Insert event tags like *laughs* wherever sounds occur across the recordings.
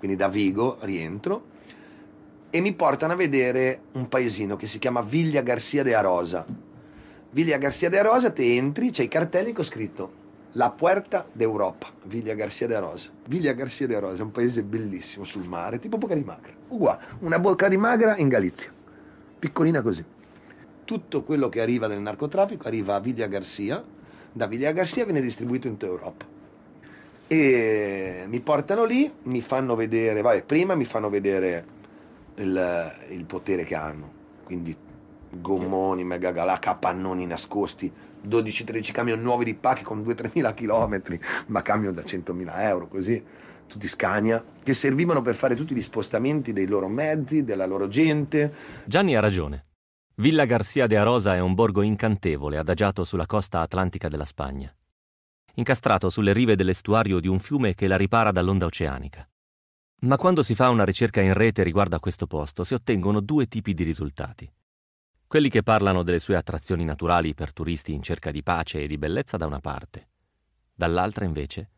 quindi da Vigo rientro, e mi portano a vedere un paesino che si chiama Viglia Garcia de Arosa. Viglia Garcia de Arosa, te entri, c'è i cartelli con scritto La Puerta d'Europa, Viglia Garcia de Arosa. Viglia Garcia de Arosa è un paese bellissimo sul mare, tipo Bocca di Magra, uguale, una Bocca di Magra in Galizia, piccolina così. Tutto quello che arriva del narcotraffico arriva a Viglia Garcia, da Viglia Garcia viene distribuito in tutta Europa. E mi portano lì, mi fanno vedere, vabbè, prima mi fanno vedere il, il potere che hanno. Quindi gommoni, mega galà, capannoni nascosti, 12-13 camion nuovi di pacchi con 2-3 mila chilometri, ma camion da 100 mila euro, così, tutti Scania, che servivano per fare tutti gli spostamenti dei loro mezzi, della loro gente. Gianni ha ragione. Villa Garcia de Arosa è un borgo incantevole adagiato sulla costa atlantica della Spagna, incastrato sulle rive dell'estuario di un fiume che la ripara dall'onda oceanica. Ma quando si fa una ricerca in rete riguardo a questo posto si ottengono due tipi di risultati. Quelli che parlano delle sue attrazioni naturali per turisti in cerca di pace e di bellezza da una parte. Dall'altra, invece,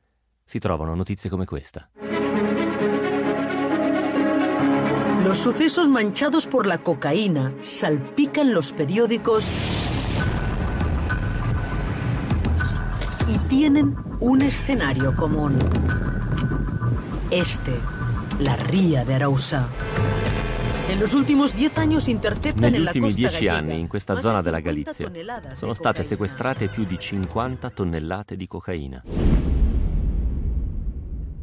si trovano notizie come questa. Los sucesos manchados por la cocaína salpican los periódicos tienen un escenario común. Este la ria de Arousa. Negli ultimi dieci anni in questa zona della Galizia sono state sequestrate più di 50 tonnellate di cocaina.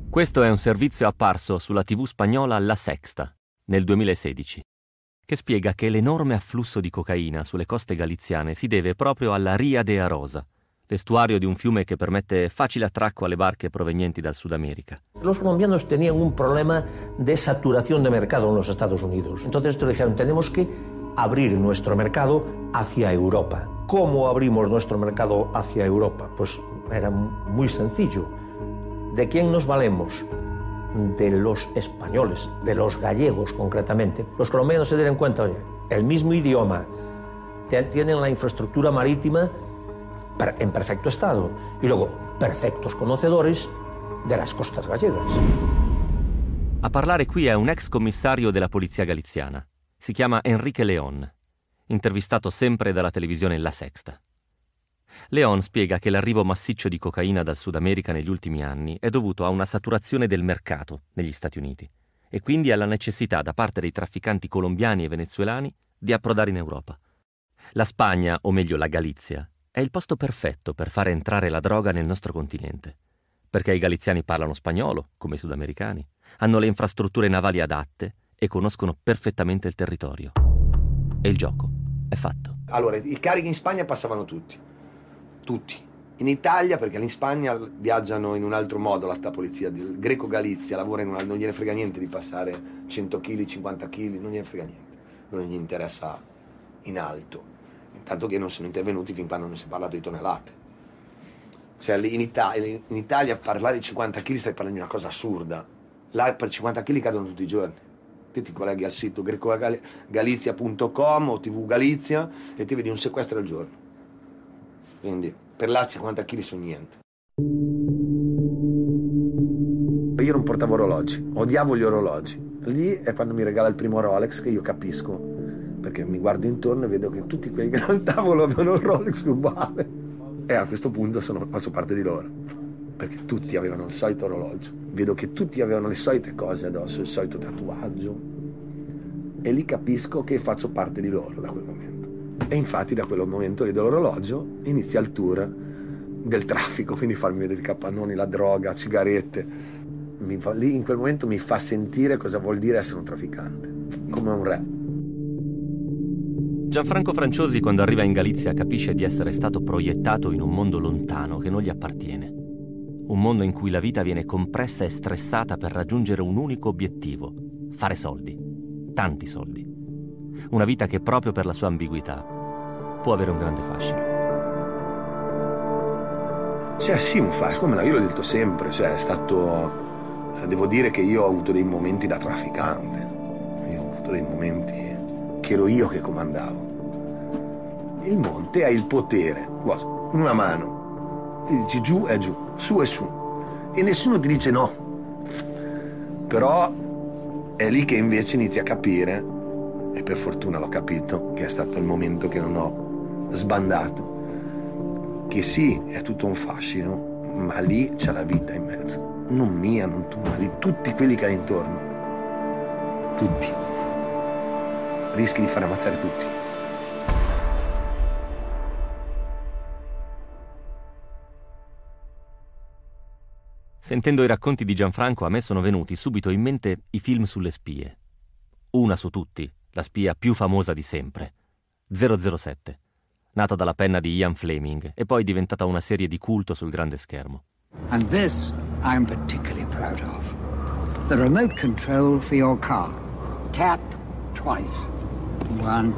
Questo è un servizio apparso sulla TV spagnola La Sexta nel 2016, che spiega che l'enorme afflusso di cocaina sulle coste galiziane si deve proprio alla Ria de Arosa, l'estuario di un fiume que permite fácil attracco alle barche provenienti dal Sud América. Los colombianos tenían un problema de saturación de mercado en los Estados Unidos. Entonces dijeron, tenemos que abrir nuestro mercado hacia Europa. ¿Cómo abrimos nuestro mercado hacia Europa? Pues era muy sencillo. ¿De quién nos valemos? De los españoles, de los gallegos concretamente. Los colombianos se dieron cuenta, oye, el mismo idioma, tienen la infraestructura marítima en perfecto estado y luego perfectos conocedores de las costas gallegas. A parlare qui è un ex commissario della polizia galiziana. Si chiama Enrique León, intervistato sempre dalla televisione La Sexta. Leon spiega che l'arrivo massiccio di cocaina dal Sud America negli ultimi anni è dovuto a una saturazione del mercato negli Stati Uniti e quindi alla necessità da parte dei trafficanti colombiani e venezuelani di approdare in Europa. La Spagna, o meglio la Galizia, è il posto perfetto per fare entrare la droga nel nostro continente, perché i galiziani parlano spagnolo, come i sudamericani, hanno le infrastrutture navali adatte e conoscono perfettamente il territorio. E il gioco è fatto. Allora, i carichi in Spagna passavano tutti, tutti. In Italia, perché in Spagna viaggiano in un altro modo la polizia, il greco Galizia lavora in una, non gliene frega niente di passare 100 kg, 50 kg, non gliene frega niente, non gli interessa in alto tanto che non sono intervenuti fin quando non si è parlato di tonnellate. Cioè in Italia, in Italia parlare di 50 kg stai parlando di una cosa assurda, là per 50 kg cadono tutti i giorni. Te ti colleghi al sito grecogalizia.com o tv Galizia e ti vedi un sequestro al giorno. Quindi per là 50 kg sono niente. Io non portavo orologi, odiavo gli orologi. Lì è quando mi regala il primo Rolex che io capisco perché mi guardo intorno e vedo che tutti quelli che tavolo avevano un Rolex uguale. E a questo punto sono, faccio parte di loro, perché tutti avevano il solito orologio. Vedo che tutti avevano le solite cose addosso, il solito tatuaggio. E lì capisco che faccio parte di loro da quel momento. E infatti da quel momento lì dell'orologio inizia il tour del traffico, quindi farmi vedere i capannoni, la droga, sigarette. Fa, lì in quel momento mi fa sentire cosa vuol dire essere un trafficante, come un re. Gianfranco Franciosi quando arriva in Galizia capisce di essere stato proiettato in un mondo lontano che non gli appartiene. Un mondo in cui la vita viene compressa e stressata per raggiungere un unico obiettivo, fare soldi, tanti soldi. Una vita che proprio per la sua ambiguità può avere un grande fascino. Cioè sì, un fascino, io l'ho detto sempre, cioè è stato... Devo dire che io ho avuto dei momenti da trafficante, io ho avuto dei momenti che ero io che comandavo. Il monte ha il potere, una mano, ti dici giù è giù, su è su, e nessuno ti dice no. Però è lì che invece inizi a capire, e per fortuna l'ho capito, che è stato il momento che non ho sbandato, che sì, è tutto un fascino, ma lì c'è la vita in mezzo. Non mia, non tua, ma di tutti quelli che hai intorno. Tutti. Rischi di far ammazzare tutti. Sentendo i racconti di Gianfranco a me sono venuti subito in mente i film sulle spie. Una su tutti, la spia più famosa di sempre, 007, nata dalla penna di Ian Fleming e poi diventata una serie di culto sul grande schermo. And this I'm particularly proud of. The remote control for your car. Tap twice. One.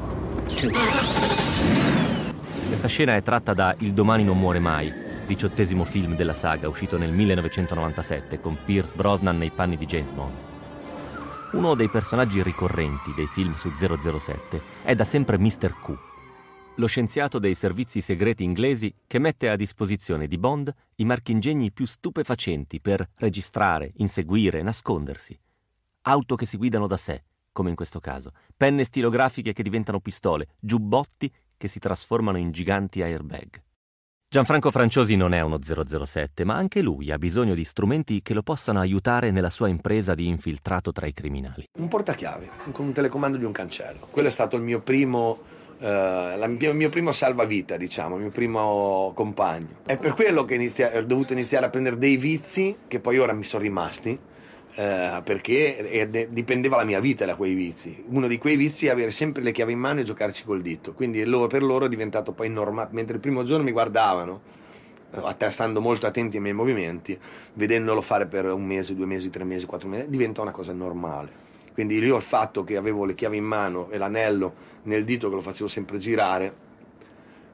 Questa scena è tratta da Il domani non muore mai, diciottesimo film della saga uscito nel 1997 con Pierce Brosnan nei panni di James Bond. Uno dei personaggi ricorrenti dei film su 007 è da sempre Mr. Q, lo scienziato dei servizi segreti inglesi che mette a disposizione di Bond i marchingegni più stupefacenti per registrare, inseguire, nascondersi. Auto che si guidano da sé, come in questo caso, penne stilografiche che diventano pistole, giubbotti che si trasformano in giganti airbag. Gianfranco Franciosi non è uno 007, ma anche lui ha bisogno di strumenti che lo possano aiutare nella sua impresa di infiltrato tra i criminali. Un portachiavi con un telecomando di un cancello. Quello è stato il mio primo Uh, la, mio primo salvavita, diciamo, il mio primo compagno. È per quello che inizia, ho dovuto iniziare a prendere dei vizi che poi ora mi sono rimasti. Uh, perché de- dipendeva la mia vita da quei vizi. Uno di quei vizi è avere sempre le chiavi in mano e giocarci col dito. Quindi loro, per loro è diventato poi normale. Mentre il primo giorno mi guardavano, uh, stando molto attenti ai miei movimenti, vedendolo fare per un mese, due mesi, tre mesi, quattro mesi, diventa una cosa normale. Quindi io il fatto che avevo le chiavi in mano e l'anello nel dito che lo facevo sempre girare,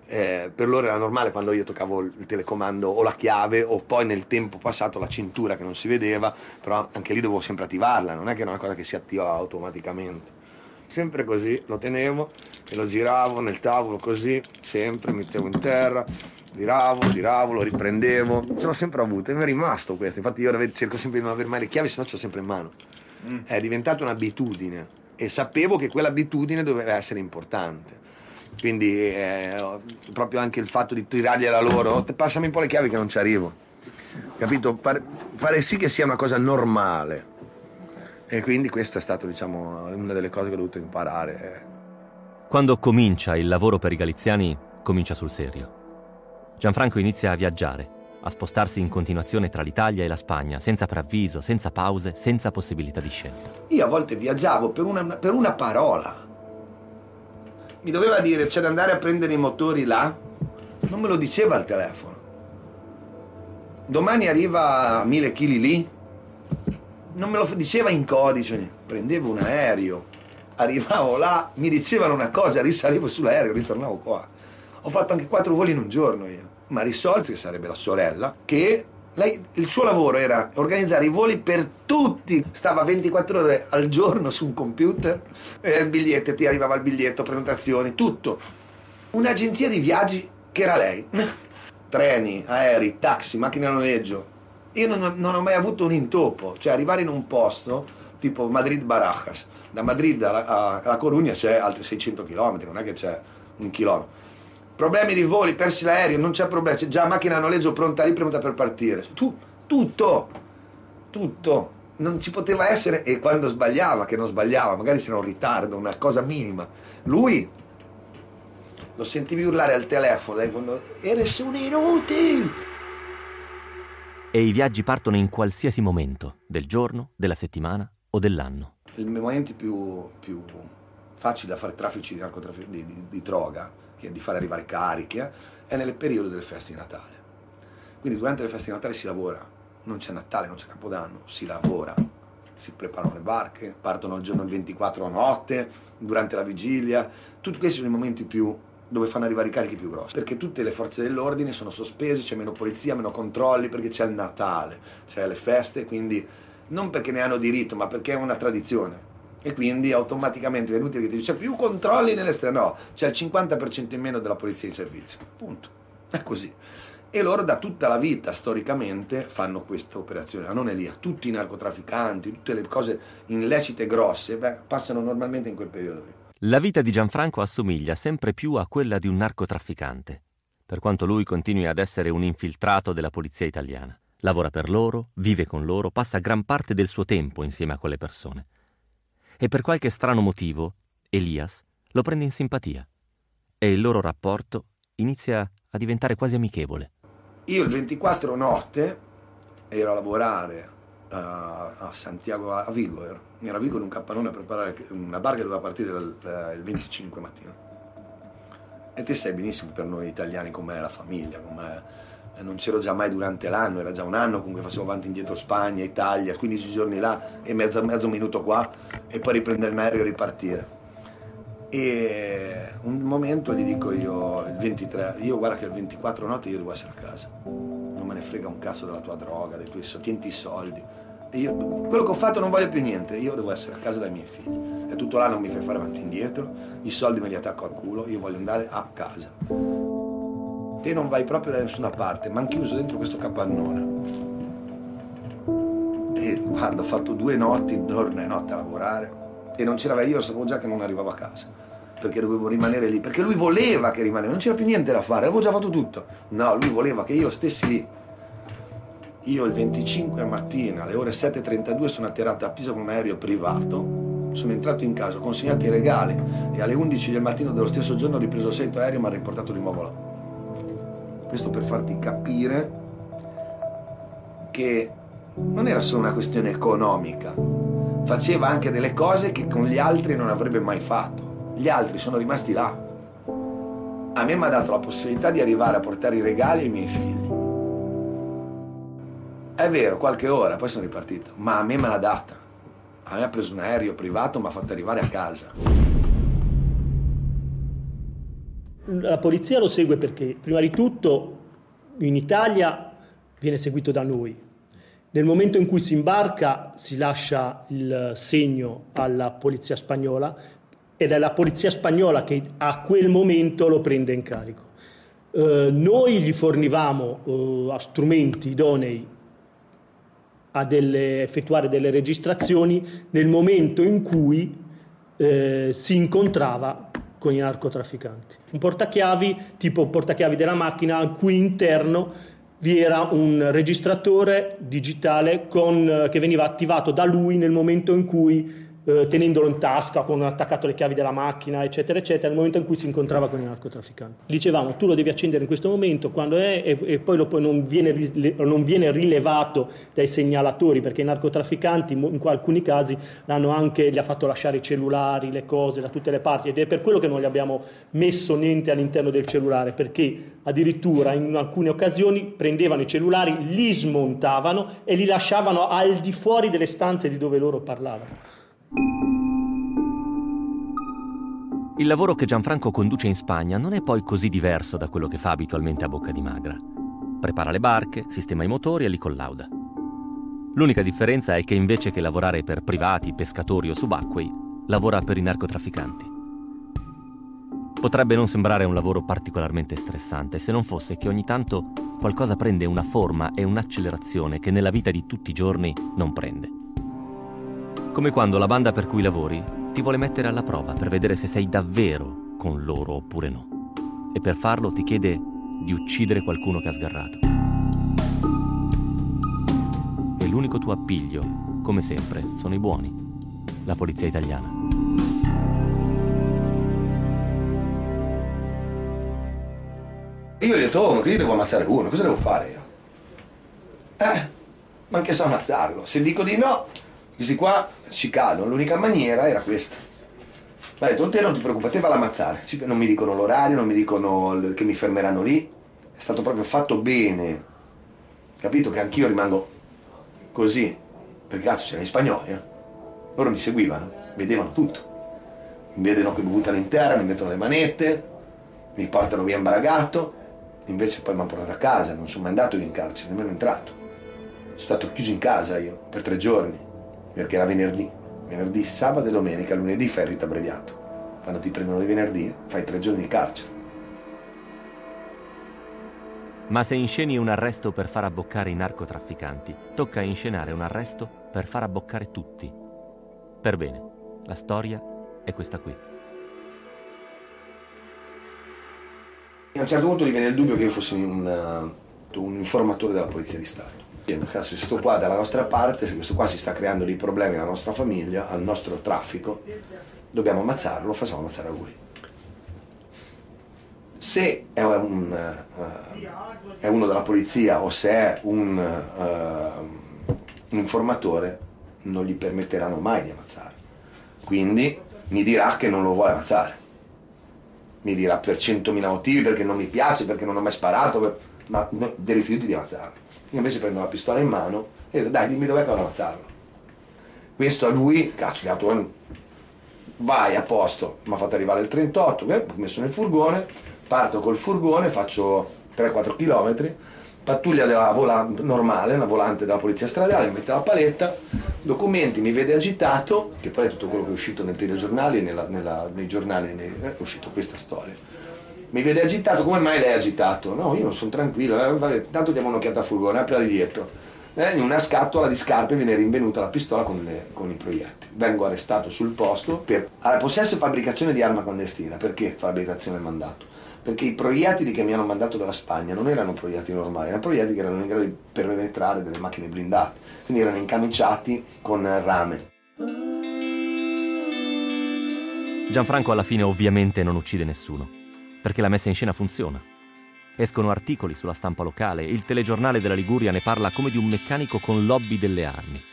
eh, per loro era normale quando io toccavo il telecomando o la chiave o poi nel tempo passato la cintura che non si vedeva, però anche lì dovevo sempre attivarla, non è che era una cosa che si attiva automaticamente. Sempre così, lo tenevo e lo giravo nel tavolo così, sempre mettevo in terra, giravo, giravo, lo riprendevo, ce l'ho sempre avuto e mi è rimasto questo, infatti io cerco sempre di non avere mai le chiavi, se no ce l'ho sempre in mano. Mm. È diventata un'abitudine e sapevo che quell'abitudine doveva essere importante. Quindi eh, proprio anche il fatto di tirargliela loro, passami un po' le chiavi che non ci arrivo. Capito? Fare, fare sì che sia una cosa normale. E quindi questa è stata, diciamo, una delle cose che ho dovuto imparare. Quando comincia il lavoro per i galiziani, comincia sul serio. Gianfranco inizia a viaggiare a spostarsi in continuazione tra l'Italia e la Spagna, senza preavviso, senza pause, senza possibilità di scelta. Io a volte viaggiavo per una, per una parola. Mi doveva dire c'è da andare a prendere i motori là, non me lo diceva al telefono. Domani arriva a mille chili lì, non me lo diceva in codice, prendevo un aereo, arrivavo là, mi dicevano una cosa, risalivo sull'aereo, ritornavo qua. Ho fatto anche quattro voli in un giorno io. Marisolzi, che sarebbe la sorella, che lei, il suo lavoro era organizzare i voli per tutti. Stava 24 ore al giorno su un computer, e il biglietto, ti arrivava il biglietto, prenotazioni, tutto. Un'agenzia di viaggi che era lei. *laughs* Treni, aerei, taxi, macchine a noleggio. Io non, non, ho mai avuto un intoppo, cioè arrivare in un posto tipo Madrid-Barajas. Da Madrid alla, alla Corugna c'è altri 600 km, non è che c'è un chilometro problemi di voli, persi l'aereo, non c'è problema, c'è già macchina a noleggio pronta lì, pronta per partire. Tu, tutto, tutto. Non ci poteva essere, e quando sbagliava, che non sbagliava, magari se era un ritardo, una cosa minima, lui lo sentivi urlare al telefono, dai, quando eres un inutile! E i viaggi partono in qualsiasi momento, del giorno, della settimana o dell'anno. I momenti più, più facili da fare traffici di, di, di, di droga di fare arrivare cariche, è nel periodo delle feste di Natale. Quindi durante le feste di Natale si lavora, non c'è Natale, non c'è Capodanno, si lavora, si preparano le barche, partono il giorno 24 a notte, durante la vigilia, tutti questi sono i momenti più dove fanno arrivare i carichi più grossi, perché tutte le forze dell'ordine sono sospese, c'è meno polizia, meno controlli, perché c'è il Natale, c'è le feste, quindi non perché ne hanno diritto, ma perché è una tradizione e quindi automaticamente venuti che ti dice più controlli nelle strade, no, c'è il 50% in meno della polizia in servizio, punto, è così. E loro da tutta la vita, storicamente, fanno questa operazione. Non è lì, tutti i narcotrafficanti, tutte le cose illecite grosse, beh, passano normalmente in quel periodo lì. La vita di Gianfranco assomiglia sempre più a quella di un narcotrafficante, per quanto lui continui ad essere un infiltrato della polizia italiana. Lavora per loro, vive con loro, passa gran parte del suo tempo insieme a quelle persone. E per qualche strano motivo, Elias lo prende in simpatia e il loro rapporto inizia a diventare quasi amichevole. Io il 24 notte ero a lavorare a, a Santiago, a Vigo, ero. ero a Vigo in un capannone a preparare una barca che doveva partire il, il 25 mattina. E te sai benissimo per noi italiani com'è la famiglia, com'è non c'ero già mai durante l'anno, era già un anno comunque facevo avanti e indietro Spagna, Italia, 15 giorni là e mezzo, mezzo minuto qua e poi riprendere un aereo e ripartire. E un momento gli dico io, il 23, io guarda che il 24 notte io devo essere a casa, non me ne frega un cazzo della tua droga, dei tuoi soldi, tienti i soldi. E io, quello che ho fatto non voglio più niente, io devo essere a casa dai miei figli. E tutto l'anno mi fai fare avanti e indietro, i soldi me li attacco al culo, io voglio andare a casa. Te non vai proprio da nessuna parte, ma chiuso dentro questo capannone. E guarda, ho fatto due notti, giorno e notte a lavorare e non c'era io, sapevo già che non arrivavo a casa perché dovevo rimanere lì, perché lui voleva che rimanessi, non c'era più niente da fare, avevo già fatto tutto. No, lui voleva che io stessi lì. Io il 25 mattina alle ore 7.32 sono atterrato a Pisa con un aereo privato, sono entrato in casa, ho consegnato i regali e alle 11 del mattino dello stesso giorno ho ripreso il sento aereo e mi ha riportato di nuovo là. Questo per farti capire che non era solo una questione economica, faceva anche delle cose che con gli altri non avrebbe mai fatto. Gli altri sono rimasti là. A me mi ha dato la possibilità di arrivare a portare i regali ai miei figli. È vero, qualche ora, poi sono ripartito, ma a me me l'ha data. A me ha preso un aereo privato, mi ha fatto arrivare a casa. La polizia lo segue perché, prima di tutto, in Italia viene seguito da noi, nel momento in cui si imbarca si lascia il segno alla polizia spagnola ed è la polizia spagnola che a quel momento lo prende in carico. Eh, noi gli fornivamo eh, strumenti idonei a delle, effettuare delle registrazioni nel momento in cui eh, si incontrava con i narcotrafficanti. Un portachiavi, tipo un portachiavi della macchina, al cui interno vi era un registratore digitale con, eh, che veniva attivato da lui nel momento in cui eh, tenendolo in tasca con attaccato le chiavi della macchina, eccetera, eccetera, nel momento in cui si incontrava con i narcotrafficanti. Dicevamo, tu lo devi accendere in questo momento, quando è, e, e poi lo, non, viene, non, viene, rilevato dai segnalatori, perché i narcotrafficanti in alcuni casi anche, gli ha fatto lasciare i cellulari, le cose da tutte le parti, ed è per quello che non gli abbiamo messo niente all'interno del cellulare, perché addirittura in alcune occasioni prendevano i cellulari, li smontavano e li lasciavano al di fuori delle stanze di dove loro parlavano. Il lavoro che Gianfranco conduce in Spagna non è poi così diverso da quello che fa abitualmente a Bocca di Magra. Prepara le barche, sistema i motori e li collauda. L'unica differenza è che invece che lavorare per privati, pescatori o subacquei, lavora per i narcotrafficanti. Potrebbe non sembrare un lavoro particolarmente stressante se non fosse che ogni tanto qualcosa prende una forma e un'accelerazione che nella vita di tutti i giorni non prende. Come quando la banda per cui lavori ti vuole mettere alla prova per vedere se sei davvero con loro oppure no. E per farlo ti chiede di uccidere qualcuno che ha sgarrato. E l'unico tuo appiglio, come sempre, sono i buoni, la polizia italiana. Io gli ho detto, oh, ma io devo ammazzare uno, cosa devo fare io? Eh, ma anche so ammazzarlo. Se dico di no, questi qua ci cadono, l'unica maniera era questa. Ma detto, te non ti preoccupare, te va ad ammazzare. Non mi dicono l'orario, non mi dicono che mi fermeranno lì. È stato proprio fatto bene. Capito che anch'io rimango così. Perché cazzo c'erano gli spagnoli, eh? Loro mi seguivano, vedevano tutto. Mi vedono che mi buttano in terra, mi mettono le manette, mi portano via imbaragato. Invece poi mi hanno portato a casa, non sono mai andato in carcere, nemmeno entrato. Sono stato chiuso in casa io per tre giorni perché era venerdì. Venerdì, sabato e domenica, lunedì fai il rito abbreviato. Quando ti prendono il venerdì fai tre giorni di carcere. Ma se insceni un arresto per far abboccare i narcotrafficanti, tocca inscenare un arresto per far abboccare tutti. Per bene, la storia è questa qui. A un certo punto gli viene il dubbio che io fossi un, uh, un informatore della Polizia di Stato. Cazzo, se sto qua dalla nostra parte, se questo qua si sta creando dei problemi alla nostra famiglia, al nostro traffico, dobbiamo ammazzarlo, facciamo ammazzare a lui. Se è un, uh, è uno della polizia o se è un, uh, informatore, non gli permetteranno mai di ammazzare. Quindi mi dirà che non lo vuole ammazzare. Mi dirà per centomila motivi, perché non mi piace, perché non ho mai sparato, per... ma no, rifiuti di ammazzarlo. Io invece prendo la pistola in mano e dico dai dimmi dov'è che vado ad ammazzarlo. Questo a lui, cazzo, gli altro, vai a posto, mi ha fatto arrivare il 38, ho messo nel furgone, parto col furgone, faccio 3-4 km, pattuglia della vola normale, una volante della polizia stradale, mi mette la paletta, documenti, mi vede agitato, che poi è tutto quello che è uscito nel telegiornale, nella, nella, nei giornali, nei, è uscito questa storia. Mi vede agitato, come mai lei è agitato? No, io sono tranquillo, eh, tanto diamo un'occhiata al furgone, apri di dietro. Eh, in una scatola di scarpe viene rinvenuta la pistola con, le, con, i proiettili. Vengo arrestato sul posto per allora, possesso e fabbricazione di arma clandestina. Perché fabbricazione mandato? perché i proiettili che mi hanno mandato dalla Spagna non erano proiettili normali, erano proiettili che erano in grado di penetrare delle macchine blindate, quindi erano incamiciati con rame. Gianfranco alla fine ovviamente non uccide nessuno, perché la messa in scena funziona. Escono articoli sulla stampa locale, il telegiornale della Liguria ne parla come di un meccanico con lobby delle armi.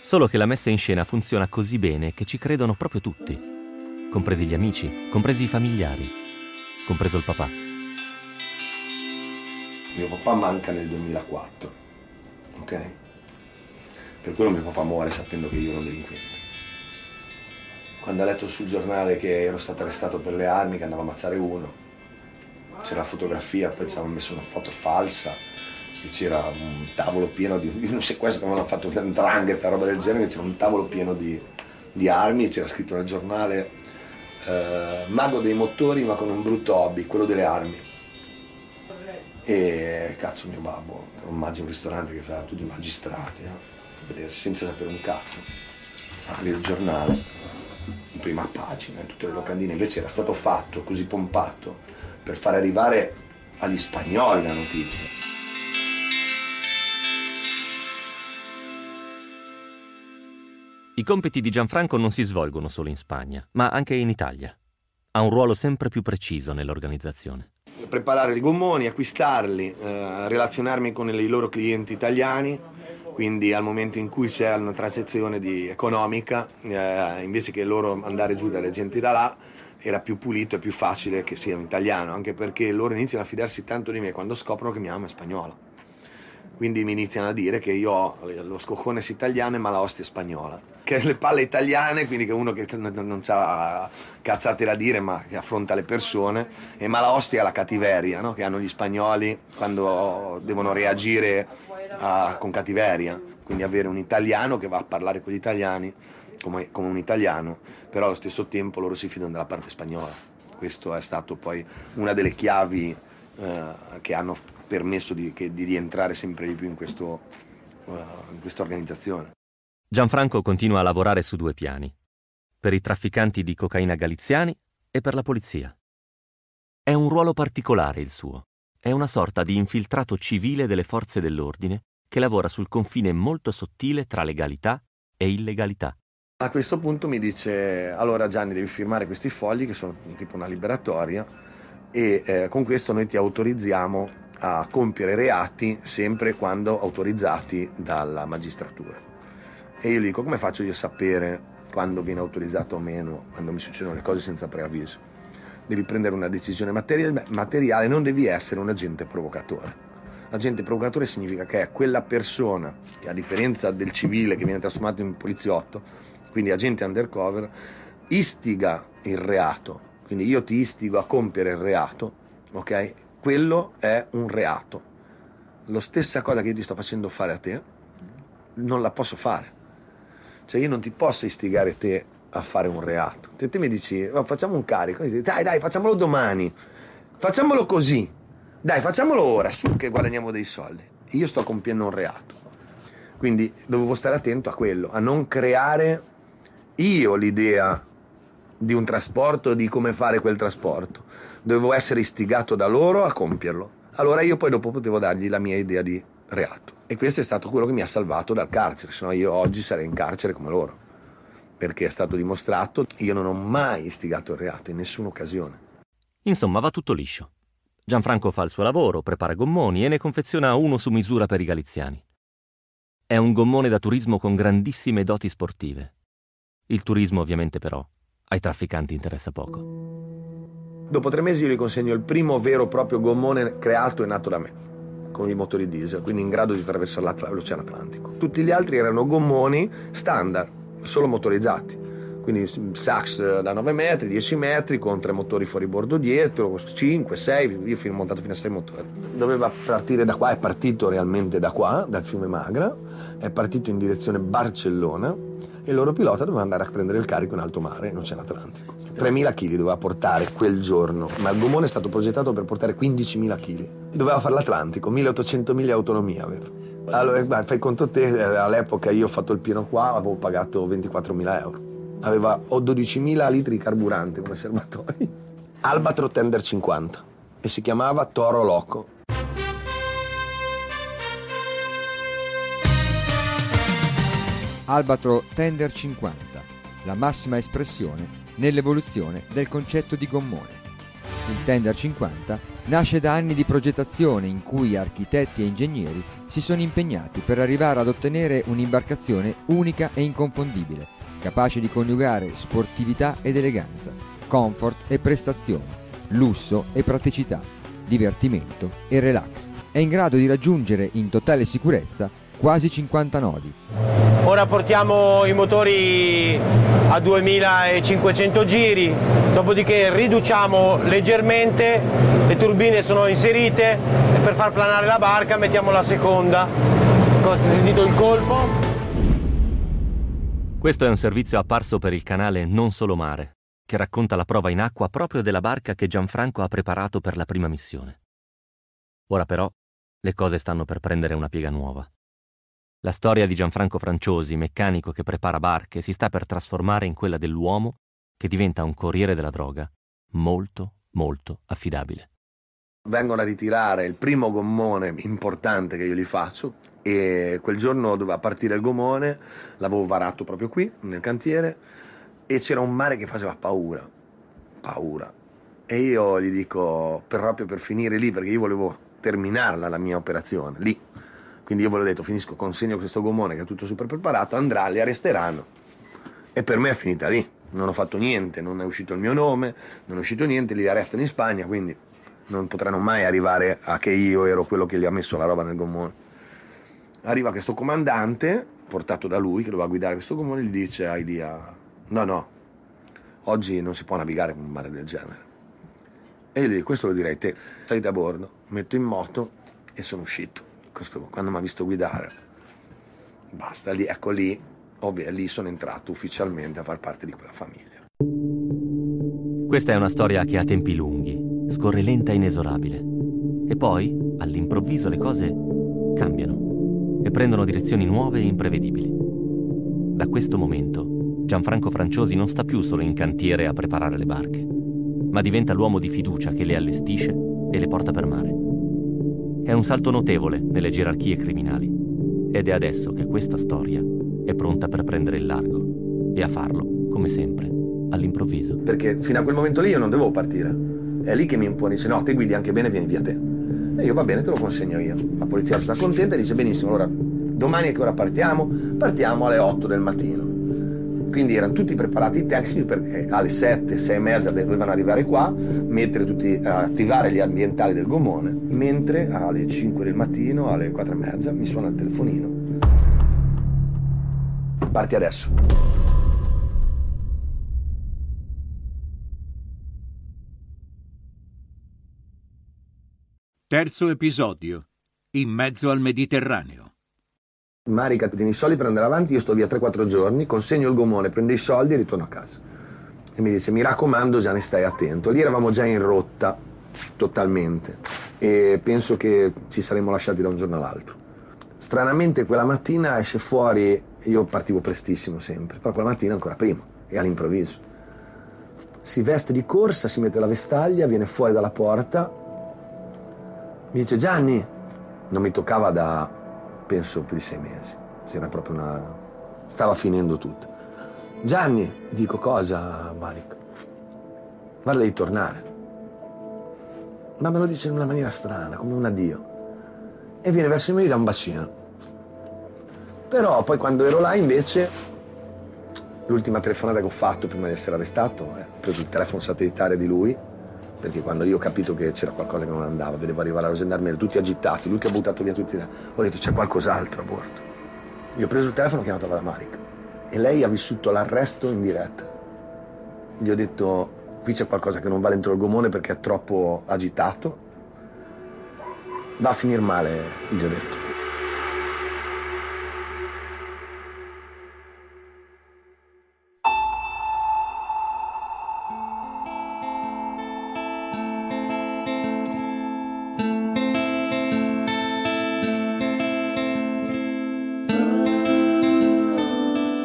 Solo che la messa in scena funziona così bene che ci credono proprio tutti, compresi gli amici, compresi i familiari compreso il papà. Mio papà manca nel 2004, ok? Per quello mio papà muore sapendo che io ero un delinquente. Quando ha letto sul giornale che ero stato arrestato per le armi, che andavo a ammazzare uno, c'era la fotografia, poi ci avevano messo una foto falsa, e c'era un tavolo pieno di, di un sequestro che avevano fatto un dranghet, roba del genere, c'era un tavolo pieno di, di armi c'era scritto nel giornale eh, mago dei motori ma con un brutto hobby, quello delle armi. E cazzo mio babbo, un maggio un ristorante che fa tutti i magistrati, no? senza sapere un cazzo. Apri il giornale, in prima pagina, in tutte le locandine, invece era stato fatto così pompato per far arrivare agli spagnoli la notizia. I compiti di Gianfranco non si svolgono solo in Spagna, ma anche in Italia. Ha un ruolo sempre più preciso nell'organizzazione. Preparare i gommoni, acquistarli, eh, relazionarmi con i loro clienti italiani, quindi al momento in cui c'è una transazione economica, eh, invece che loro andare giù dalle gente da là, era più pulito e più facile che sia un italiano, anche perché loro iniziano a fidarsi tanto di me quando scoprono che mia mamma è spagnola quindi mi iniziano a dire che io ho lo scoccones italiano e malaostia spagnola che le palle italiane quindi che uno che non ha cazzate da dire ma che affronta le persone e malaostia la cattiveria no? che hanno gli spagnoli quando devono reagire a, con cattiveria quindi avere un italiano che va a parlare con gli italiani come, come un italiano però allo stesso tempo loro si fidano della parte spagnola questo è stato poi una delle chiavi eh, che hanno permesso di, che, di, rientrare sempre di più in, questo, uh, in questa organizzazione. Gianfranco continua a lavorare su due piani, per i trafficanti di cocaina galiziani e per la polizia. È un ruolo particolare il suo, è una sorta di infiltrato civile delle forze dell'ordine che lavora sul confine molto sottile tra legalità e illegalità. A questo punto mi dice, allora Gianni devi firmare questi fogli che sono tipo una liberatoria e eh, con questo noi ti autorizziamo a compiere reati sempre quando autorizzati dalla magistratura. E io gli dico come faccio io a sapere quando viene autorizzato o meno, quando mi succedono le cose senza preavviso. Devi prendere una decisione materiale, non devi essere un agente provocatore. Agente provocatore significa che è quella persona che a differenza del civile che viene trasformato in poliziotto, quindi agente undercover, istiga il reato. Quindi io ti istigo a compiere il reato, ok? quello è un reato. La stessa cosa che io ti sto facendo fare a te, non la posso fare. Cioè io non ti posso istigare te a fare un reato. te mi dici, oh, facciamo un carico, dai dai, facciamolo domani, facciamolo così. Dai, facciamolo ora, su che guadagniamo dei soldi. Io sto compiendo un reato. Quindi dovevo stare attento a quello, a non creare io l'idea di un trasporto, di come fare quel trasporto. Dovevo essere istigato da loro a compierlo. Allora io poi dopo potevo dargli la mia idea di reato. E questo è stato quello che mi ha salvato dal carcere, se no io oggi sarei in carcere come loro. Perché è stato dimostrato, io non ho mai istigato il reato in nessuna occasione. Insomma, va tutto liscio. Gianfranco fa il suo lavoro, prepara gommoni e ne confeziona uno su misura per i galiziani. È un gommone da turismo con grandissime doti sportive. Il turismo, ovviamente, però, ai trafficanti interessa poco. Dopo tre mesi io gli consegno il primo vero e proprio gommone creato e nato da me, con i motori diesel, quindi in grado di attraversare l'Oceano Atlantico. Tutti gli altri erano gommoni standard, solo motorizzati quindi Sax da 9 metri, 10 metri con tre motori fuori bordo dietro, 5, 6, io ho montato fino a 6 motori. Doveva partire da qua, è partito realmente da qua, dal fiume Magra, è partito in direzione Barcellona e il loro pilota doveva andare a prendere il carico in alto mare, in Oceano Atlantico. 3.000 kg doveva portare quel giorno, ma il gommone è stato progettato per portare 15.000 kg. Doveva fare l'Atlantico, 1.800 miglia autonomia aveva. Allora, fai conto te, eh, all'epoca io ho fatto il pieno qua, avevo pagato 24.000 euro aveva 12.000 litri di carburante come serbatoi. *laughs* Albatro Tender 50 e si chiamava Toro Loco. Albatro Tender 50, la massima espressione nell'evoluzione del concetto di gommone. Il Tender 50 nasce da anni di progettazione in cui architetti e ingegneri si sono impegnati per arrivare ad ottenere un'imbarcazione unica e inconfondibile, capace di coniugare sportività ed eleganza, comfort e prestazione, lusso e praticità, divertimento e relax. È in grado di raggiungere in totale sicurezza quasi 50 nodi. Ora portiamo i motori a 2500 giri, dopodiché riduciamo leggermente, le turbine sono inserite e per far planare la barca mettiamo la seconda. Ho sentito il colpo? Questo è un servizio apparso per il canale Non Solo Mare, che racconta la prova in acqua proprio della barca che Gianfranco ha preparato per la prima missione. Ora però le cose stanno per prendere una piega nuova. La storia di Gianfranco Franciosi, meccanico che prepara barche, si sta per trasformare in quella dell'uomo che diventa un corriere della droga molto, molto affidabile vengono a ritirare il primo gommone importante che io gli faccio e quel giorno doveva partire il gommone, l'avevo varato proprio qui nel cantiere e c'era un mare che faceva paura, paura. E io gli dico, proprio per finire lì, perché io volevo terminarla la mia operazione, lì. Quindi io ve l'ho detto, finisco, consegno questo gommone che è tutto super preparato, andrà, li arresteranno. E per me è finita lì, non ho fatto niente, non è uscito il mio nome, non è uscito niente, li arrestano in Spagna, quindi non potranno mai arrivare a che io ero quello che gli ha messo la roba nel gommone. Arriva questo comandante, portato da lui, che doveva guidare questo gommone, gli dice a Idia, no, no, oggi non si può navigare con un mare del genere. E io gli dico, questo lo direi te, salite a bordo, metto in moto e sono uscito. Questo, quando mi ha visto guidare, basta, lì, ecco lì, ovvio, lì sono entrato ufficialmente a far parte di quella famiglia. Questa è una storia che ha tempi lunghi scorre lenta e inesorabile. E poi, all'improvviso, le cose cambiano e prendono direzioni nuove e imprevedibili. Da questo momento, Gianfranco Franciosi non sta più solo in cantiere a preparare le barche, ma diventa l'uomo di fiducia che le allestisce e le porta per mare. È un salto notevole nelle gerarchie criminali ed è adesso che questa storia è pronta per prendere il largo e a farlo, come sempre, all'improvviso. Perché fino a quel momento lì io non dovevo partire è lì che mi impone, dice no, te guidi anche bene, vieni via te. E io va bene, te lo consegno io. La polizia sta contenta e dice benissimo, allora domani a che ora partiamo? Partiamo alle 8 del mattino. Quindi erano tutti preparati i tecnici perché alle 7, 6 e mezza dovevano arrivare qua, mettere tutti, attivare gli ambientali del gommone, mentre alle 5 del mattino, alle 4 e mezza, mi suona il telefonino. Parti adesso. Terzo episodio. In mezzo al Mediterraneo. Marica, tieni i soldi per andare avanti, io sto via 3-4 giorni, consegno il gommone, prendo i soldi e ritorno a casa. E mi dice, mi raccomando, già ne stai attento. Lì eravamo già in rotta, totalmente. E penso che ci saremmo lasciati da un giorno all'altro. Stranamente quella mattina esce fuori, io partivo prestissimo sempre, però quella mattina ancora prima e all'improvviso. Si veste di corsa, si mette la vestaglia, viene fuori dalla porta, mi dice Gianni, non mi toccava da penso più di sei mesi, era proprio una... stava finendo tutto. Gianni, dico cosa, Maric? Guarda di tornare. Ma me lo dice in una maniera strana, come un addio. E viene verso di me e dà un bacino. Però poi quando ero là invece, l'ultima telefonata che ho fatto prima di essere arrestato, eh, ho preso il telefono satellitare di lui, perché quando io ho capito che c'era qualcosa che non andava, vedevo arrivare la gendarmeria, tutti agitati, lui che ha buttato via tutti, ho detto c'è qualcos'altro a bordo. Io ho preso il telefono e ho chiamato la Maric e lei ha vissuto l'arresto in diretta. Gli ho detto qui c'è qualcosa che non va dentro il gomone perché è troppo agitato. Va a finire male, gli ho detto.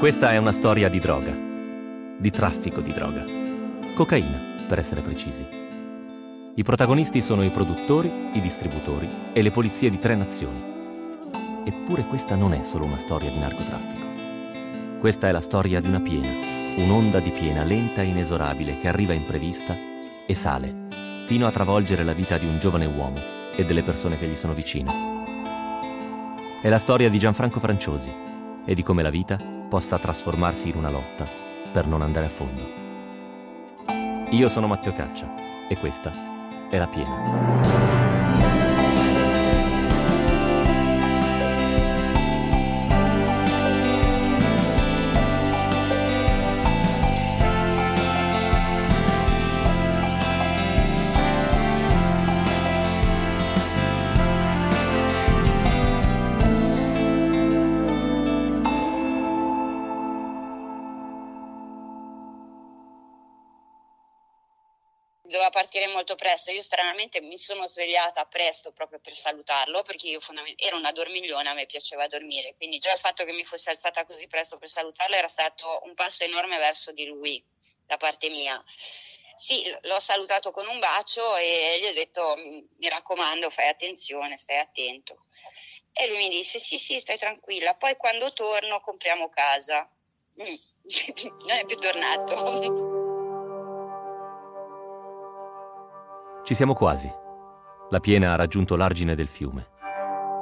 Questa è una storia di droga, di traffico di droga. Cocaina, per essere precisi. I protagonisti sono i produttori, i distributori e le polizie di tre nazioni. Eppure questa non è solo una storia di narcotraffico. Questa è la storia di una piena, un'onda di piena lenta e inesorabile che arriva imprevista e sale, fino a travolgere la vita di un giovane uomo e delle persone che gli sono vicine. È la storia di Gianfranco Franciosi e di come la vita possa trasformarsi in una lotta per non andare a fondo. Io sono Matteo Caccia e questa è la piena. Io stranamente mi sono svegliata presto proprio per salutarlo perché io fondament- ero una dormigliona, a me piaceva dormire, quindi già il fatto che mi fossi alzata così presto per salutarlo era stato un passo enorme verso di lui da parte mia. Sì, l'ho salutato con un bacio e gli ho detto mi raccomando fai attenzione, stai attento. E lui mi disse sì sì stai tranquilla, poi quando torno compriamo casa. Mm. *laughs* non è più tornato. *laughs* Ci siamo quasi. La piena ha raggiunto l'argine del fiume.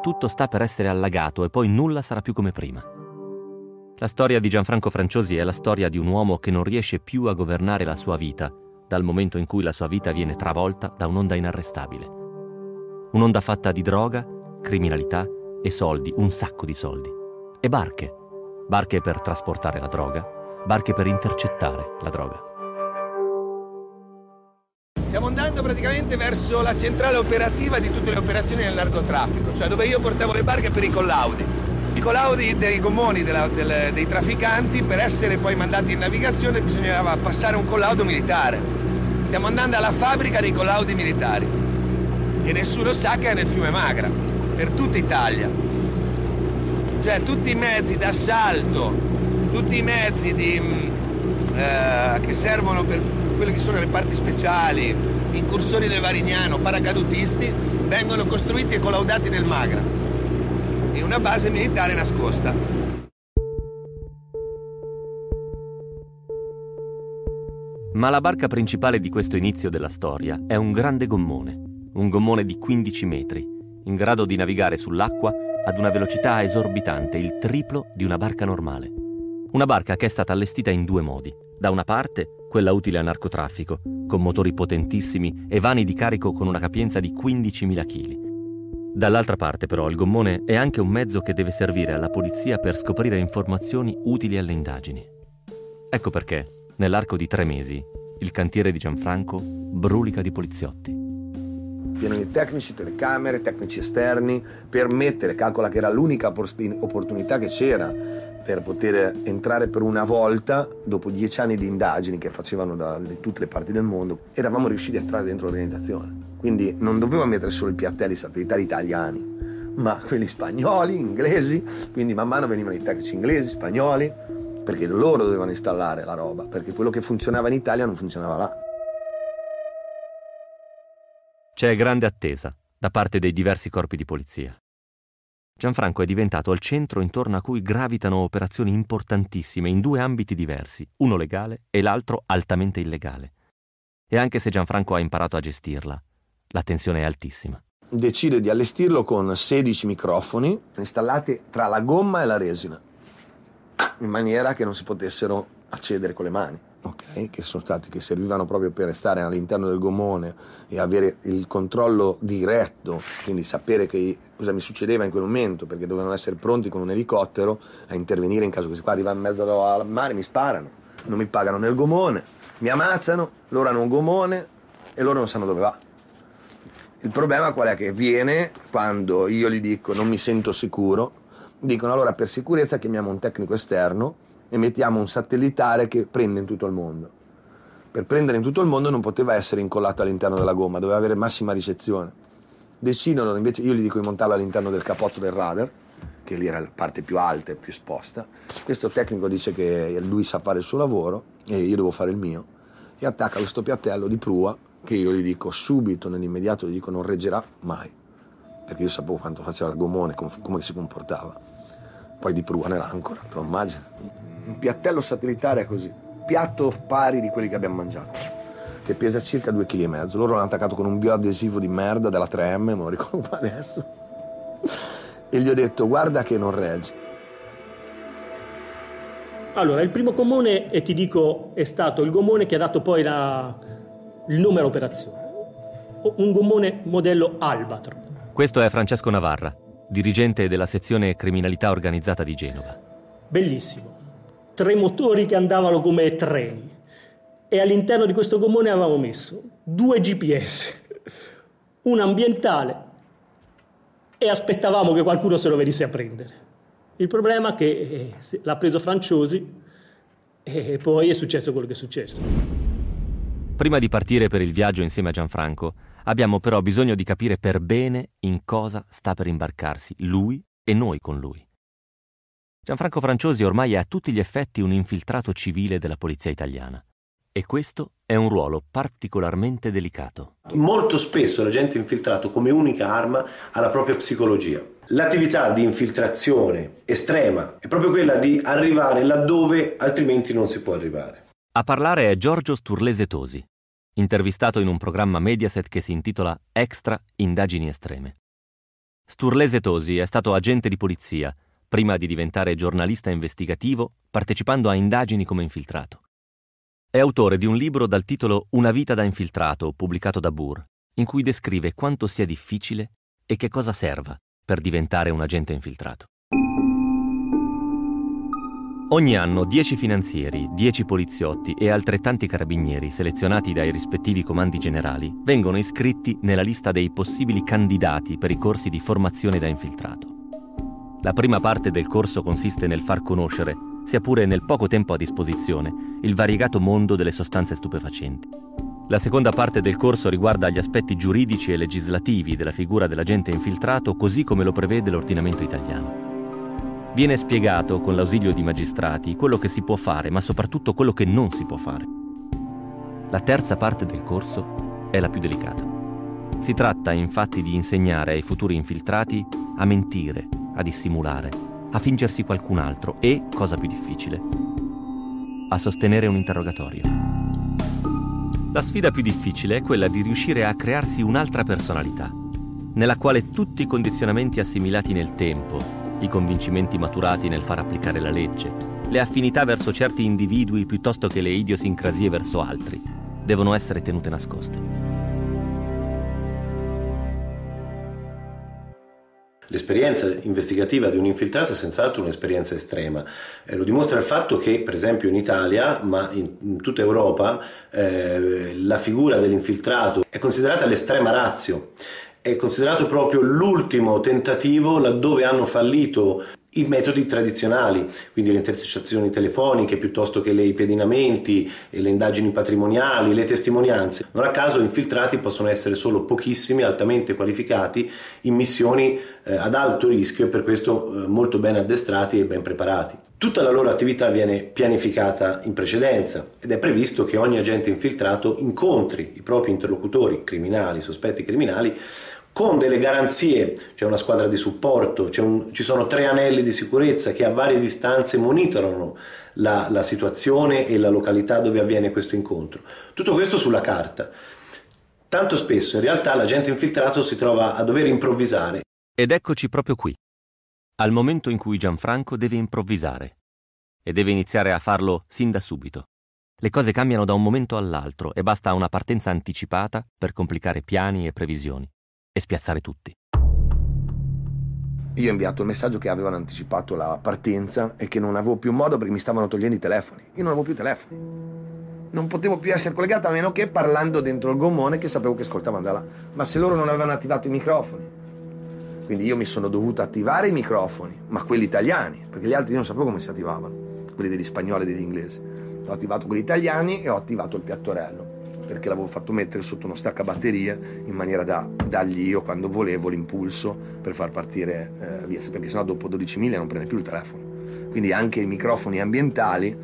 Tutto sta per essere allagato e poi nulla sarà più come prima. La storia di Gianfranco Franciosi è la storia di un uomo che non riesce più a governare la sua vita dal momento in cui la sua vita viene travolta da un'onda inarrestabile. Un'onda fatta di droga, criminalità e soldi, un sacco di soldi. E barche. Barche per trasportare la droga, barche per intercettare la droga. Stiamo andando praticamente verso la centrale operativa di tutte le operazioni del narcotraffico, cioè dove io portavo le barche per i collaudi. I collaudi dei gommoni della, del, dei trafficanti per essere poi mandati in navigazione bisognava passare un collaudo militare. Stiamo andando alla fabbrica dei collaudi militari, che nessuno sa che è nel fiume Magra, per tutta Italia. Cioè tutti i mezzi d'assalto, tutti i mezzi di, mm, eh, che servono per quelle che sono le parti speciali, incursori del Varignano, paracadutisti, vengono costruiti e collaudati nel Magra, in una base militare nascosta. Ma la barca principale di questo inizio della storia è un grande gommone, un gommone di 15 metri, in grado di navigare sull'acqua ad una velocità esorbitante, il triplo di una barca normale. Una barca che è stata allestita in due modi. Da una parte quella utile al narcotraffico, con motori potentissimi e vani di carico con una capienza di 15.000 kg. Dall'altra parte però il gommone è anche un mezzo che deve servire alla polizia per scoprire informazioni utili alle indagini. Ecco perché, nell'arco di tre mesi, il cantiere di Gianfranco brulica di poliziotti pieno di tecnici, telecamere, tecnici esterni, per mettere, calcola che era l'unica opportunità che c'era per poter entrare per una volta, dopo dieci anni di indagini che facevano da tutte le parti del mondo, eravamo riusciti a entrare dentro l'organizzazione. Quindi non dovevo mettere solo i piattelli satellitari italiani, ma quelli spagnoli, inglesi, quindi man mano venivano i tecnici inglesi, spagnoli, perché loro dovevano installare la roba, perché quello che funzionava in Italia non funzionava là. C'è grande attesa da parte dei diversi corpi di polizia. Gianfranco è diventato il centro intorno a cui gravitano operazioni importantissime in due ambiti diversi, uno legale e l'altro altamente illegale. E anche se Gianfranco ha imparato a gestirla, la tensione è altissima. Decide di allestirlo con 16 microfoni installati tra la gomma e la resina, in maniera che non si potessero accedere con le mani okay, che stati che servivano proprio per stare all'interno del gomone e avere il controllo diretto, quindi sapere che, cosa mi succedeva in quel momento, perché dovevano essere pronti con un elicottero a intervenire in caso che si qua arriva in mezzo al mare, mi sparano, non mi pagano nel gomone, mi ammazzano, loro hanno un gomone e loro non sanno dove va. Il problema qual è? Che viene quando io gli dico non mi sento sicuro, dicono allora per sicurezza chiamiamo un tecnico esterno e mettiamo un satellitare che prende in tutto il mondo. Per prendere in tutto il mondo non poteva essere incollato all'interno della gomma, doveva avere massima ricezione. Decidono invece, io gli dico di montarlo all'interno del capotto del radar, che lì era la parte più alta e più esposta. Questo tecnico dice che lui sa fare il suo lavoro e io devo fare il mio. E attacca questo piattello di prua che io gli dico subito, nell'immediato, gli dico non reggerà mai. Perché io sapevo quanto faceva il gomone, come, come si comportava. Poi di prua nell'ancora, te lo immagini? un piattello satellitare è così, piatto pari di quelli che abbiamo mangiato, che pesa circa 2,5 kg. Loro l'hanno attaccato con un bioadesivo di merda della 3M, me lo ricordo adesso. E gli ho detto, guarda che non reggi. Allora, il primo gommone, e ti dico, è stato il gommone che ha dato poi la, il nome all'operazione. Un gommone modello Albatro. Questo è Francesco Navarra, dirigente della sezione criminalità organizzata di Genova. Bellissimo tre motori che andavano come treni e all'interno di questo gommone avevamo messo due GPS, un ambientale e aspettavamo che qualcuno se lo venisse a prendere. Il problema è che eh, l'ha preso Franciosi e poi è successo quello che è successo. Prima di partire per il viaggio insieme a Gianfranco, abbiamo però bisogno di capire per bene in cosa sta per imbarcarsi lui e noi con lui. Gianfranco Franciosi ormai è a tutti gli effetti un infiltrato civile della polizia italiana. E questo è un ruolo particolarmente delicato. Molto spesso l'agente infiltrato come unica arma ha la propria psicologia. L'attività di infiltrazione estrema è proprio quella di arrivare laddove altrimenti non si può arrivare. A parlare è Giorgio Sturlese Tosi, intervistato in un programma Mediaset che si intitola Extra Indagini Estreme. Sturlese Tosi è stato agente di polizia prima di diventare giornalista investigativo, partecipando a indagini come infiltrato. È autore di un libro dal titolo Una vita da infiltrato, pubblicato da Burr, in cui descrive quanto sia difficile e che cosa serva per diventare un agente infiltrato. Ogni anno 10 finanzieri, 10 poliziotti e altrettanti carabinieri selezionati dai rispettivi comandi generali vengono iscritti nella lista dei possibili candidati per i corsi di formazione da infiltrato. La prima parte del corso consiste nel far conoscere, sia pure nel poco tempo a disposizione, il variegato mondo delle sostanze stupefacenti. La seconda parte del corso riguarda gli aspetti giuridici e legislativi della figura dell'agente infiltrato così come lo prevede l'ordinamento italiano. Viene spiegato, con l'ausilio di magistrati, quello che si può fare, ma soprattutto quello che non si può fare. La terza parte del corso è la più delicata. Si tratta infatti di insegnare ai futuri infiltrati a mentire, a dissimulare, a fingersi qualcun altro e, cosa più difficile, a sostenere un interrogatorio. La sfida più difficile è quella di riuscire a crearsi un'altra personalità, nella quale tutti i condizionamenti assimilati nel tempo, i convincimenti maturati nel far applicare la legge, le affinità verso certi individui piuttosto che le idiosincrasie verso altri, devono essere tenute nascoste. L'esperienza investigativa di un infiltrato è senz'altro un'esperienza estrema. Eh, lo dimostra il fatto che, per esempio, in Italia, ma in, in tutta Europa, eh, la figura dell'infiltrato è considerata l'estrema razio. È considerato proprio l'ultimo tentativo laddove hanno fallito i metodi tradizionali, quindi le intercettazioni telefoniche piuttosto che i pedinamenti, le indagini patrimoniali, le testimonianze. Non a caso infiltrati possono essere solo pochissimi, altamente qualificati, in missioni eh, ad alto rischio e per questo eh, molto ben addestrati e ben preparati. Tutta la loro attività viene pianificata in precedenza ed è previsto che ogni agente infiltrato incontri i propri interlocutori criminali, sospetti criminali, con delle garanzie, c'è una squadra di supporto, un, ci sono tre anelli di sicurezza che a varie distanze monitorano la, la situazione e la località dove avviene questo incontro. Tutto questo sulla carta. Tanto spesso in realtà l'agente infiltrato si trova a dover improvvisare. Ed eccoci proprio qui, al momento in cui Gianfranco deve improvvisare. E deve iniziare a farlo sin da subito. Le cose cambiano da un momento all'altro e basta una partenza anticipata per complicare piani e previsioni e spiazzare tutti. Io ho inviato il messaggio che avevano anticipato la partenza e che non avevo più modo perché mi stavano togliendo i telefoni. Io non avevo più telefoni. Non potevo più essere collegato a meno che parlando dentro il gommone che sapevo che ascoltavano da là. Ma se loro non avevano attivato i microfoni. Quindi io mi sono dovuto attivare i microfoni, ma quelli italiani, perché gli altri non sapevo come si attivavano, quelli degli spagnoli e degli inglesi. Ho attivato quelli italiani e ho attivato il piattorello perché l'avevo fatto mettere sotto uno staccabatterie in maniera da dargli io quando volevo l'impulso per far partire eh, via, perché sennò dopo 12 miglia non prende più il telefono. Quindi anche i microfoni ambientali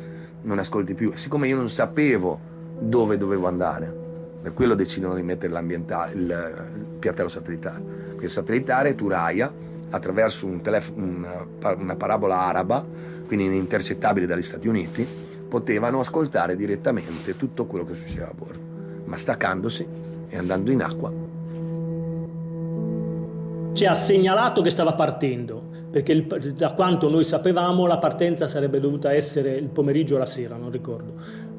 non ascolti più. Siccome io non sapevo dove dovevo andare, per quello decidono di mettere il, piattello satellitare. Il satellitare Turaya, attraverso un telef- una, una parabola araba, quindi intercettabile dagli Stati Uniti, potevano ascoltare direttamente tutto quello che succedeva a bordo ma staccandosi e andando in acqua. Ci ha segnalato che stava partendo, perché il, da quanto noi sapevamo la partenza sarebbe dovuta essere il pomeriggio o la sera, non ricordo.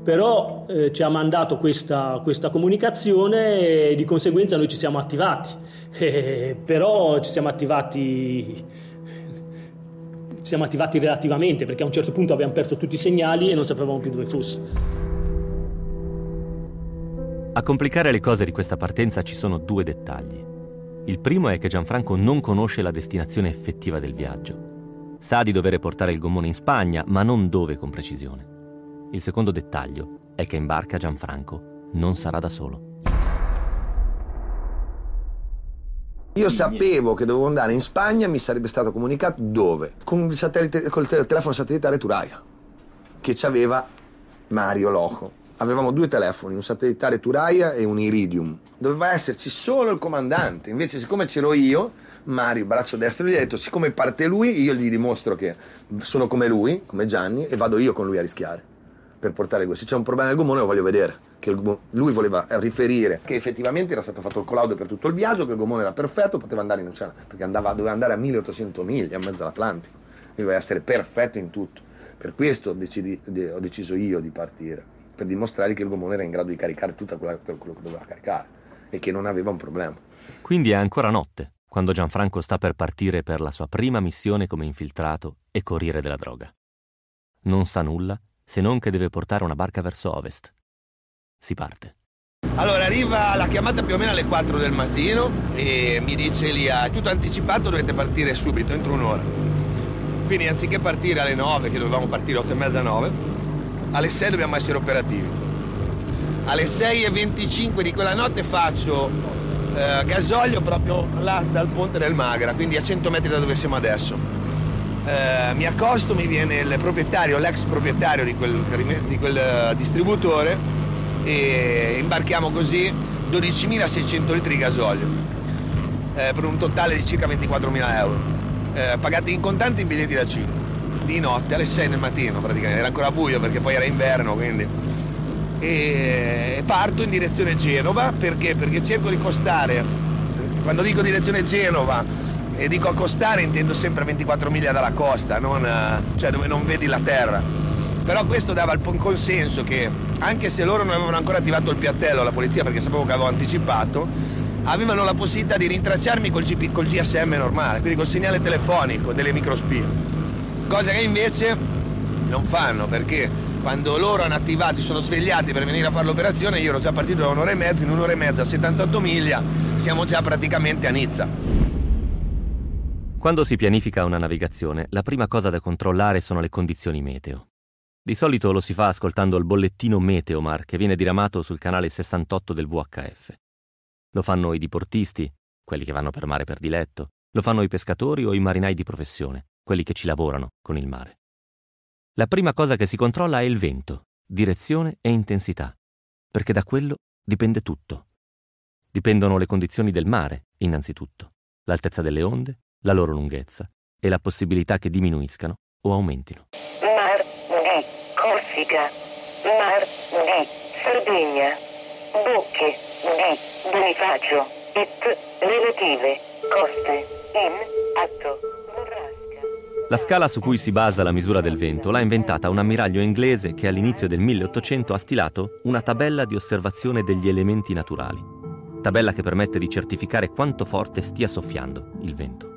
Però eh, ci ha mandato questa, questa, comunicazione e di conseguenza noi ci siamo attivati. *laughs* Eh, però ci siamo attivati ci siamo attivati relativamente perché a un certo punto abbiamo perso tutti i segnali e non sapevamo più dove fosse. A complicare le cose di questa partenza ci sono due dettagli. Il primo è che Gianfranco non conosce la destinazione effettiva del viaggio. Sa di dover portare il gommone in Spagna, ma non dove con precisione. Il secondo dettaglio è che in barca Gianfranco non sarà da solo. Io sapevo che dovevo andare in Spagna, mi sarebbe stato comunicato dove? Con il, satellite, col telefono satellitare Turaia, che aveva Mario Loco avevamo due telefoni, un satellitare Turaia e un Iridium. Doveva esserci solo il comandante, invece siccome c'ero io, Mario, braccio destro, gli ho detto siccome parte lui, io gli dimostro che sono come lui, come Gianni, e vado io con lui a rischiare per portare questo. Se c'è un problema nel gommone lo voglio vedere. Che lui voleva riferire che effettivamente era stato fatto il collaudo per tutto il viaggio, che il gommone era perfetto, poteva andare in oceano, perché andava, doveva andare a 1800 miglia, a mezzo all'Atlantico. Doveva essere perfetto in tutto. Per questo decidi, ho deciso io di partire per dimostrare che il gommone era in grado di caricare tutto quello che doveva caricare e che non aveva un problema. Quindi è ancora notte, quando Gianfranco sta per partire per la sua prima missione come infiltrato e corriere della droga. Non sa nulla se non che deve portare una barca verso ovest. Si parte. Allora arriva la chiamata più o meno alle 4 del mattino e mi dice Elia, è tutto anticipato, dovete partire subito, entro un'ora. Quindi anziché partire alle 9, che dovevamo partire 8 e mezza 9, alle 6 dobbiamo essere operativi. Alle 6.25 di quella notte faccio eh, gasolio proprio là dal ponte del Magra, quindi a 100 metri da dove siamo adesso. Eh, mi accosto, mi viene il proprietario, l'ex proprietario di quel, di quel uh, distributore e imbarchiamo così 12.600 litri di gasolio eh, per un totale di circa 24.000 euro, eh, pagati in contanti in biglietti da 5 di notte alle 6 del mattino praticamente, era ancora buio perché poi era inverno quindi. E parto in direzione Genova perché? Perché cerco di costare, quando dico direzione Genova e dico accostare intendo sempre 24 miglia dalla costa, non, cioè dove non vedi la terra. Però questo dava il consenso che anche se loro non avevano ancora attivato il piattello alla polizia perché sapevo che avevo anticipato, avevano la possibilità di rintracciarmi col, GP, col GSM normale, quindi col segnale telefonico delle microspie cosa che invece non fanno perché quando loro hanno attivato, si sono svegliati per venire a fare l'operazione, io ero già partito da un'ora e mezza, in un'ora e mezza, 78 miglia, siamo già praticamente a Nizza. Quando si pianifica una navigazione, la prima cosa da controllare sono le condizioni meteo. Di solito lo si fa ascoltando il bollettino Meteomar che viene diramato sul canale 68 del VHF. Lo fanno i diportisti, quelli che vanno per mare per diletto, lo fanno i pescatori o i marinai di professione, quelli che ci lavorano con il mare. La prima cosa che si controlla è il vento, direzione e intensità, perché da quello dipende tutto. Dipendono le condizioni del mare, innanzitutto, l'altezza delle onde, la loro lunghezza e la possibilità che diminuiscano o aumentino. Mar di Corsica, Mar di Sardegna, Bocche di Bonifacio, et relative coste in atto. La scala su cui si basa la misura del vento l'ha inventata un ammiraglio inglese che all'inizio del 1800 ha stilato una tabella di osservazione degli elementi naturali. Tabella che permette di certificare quanto forte stia soffiando il vento.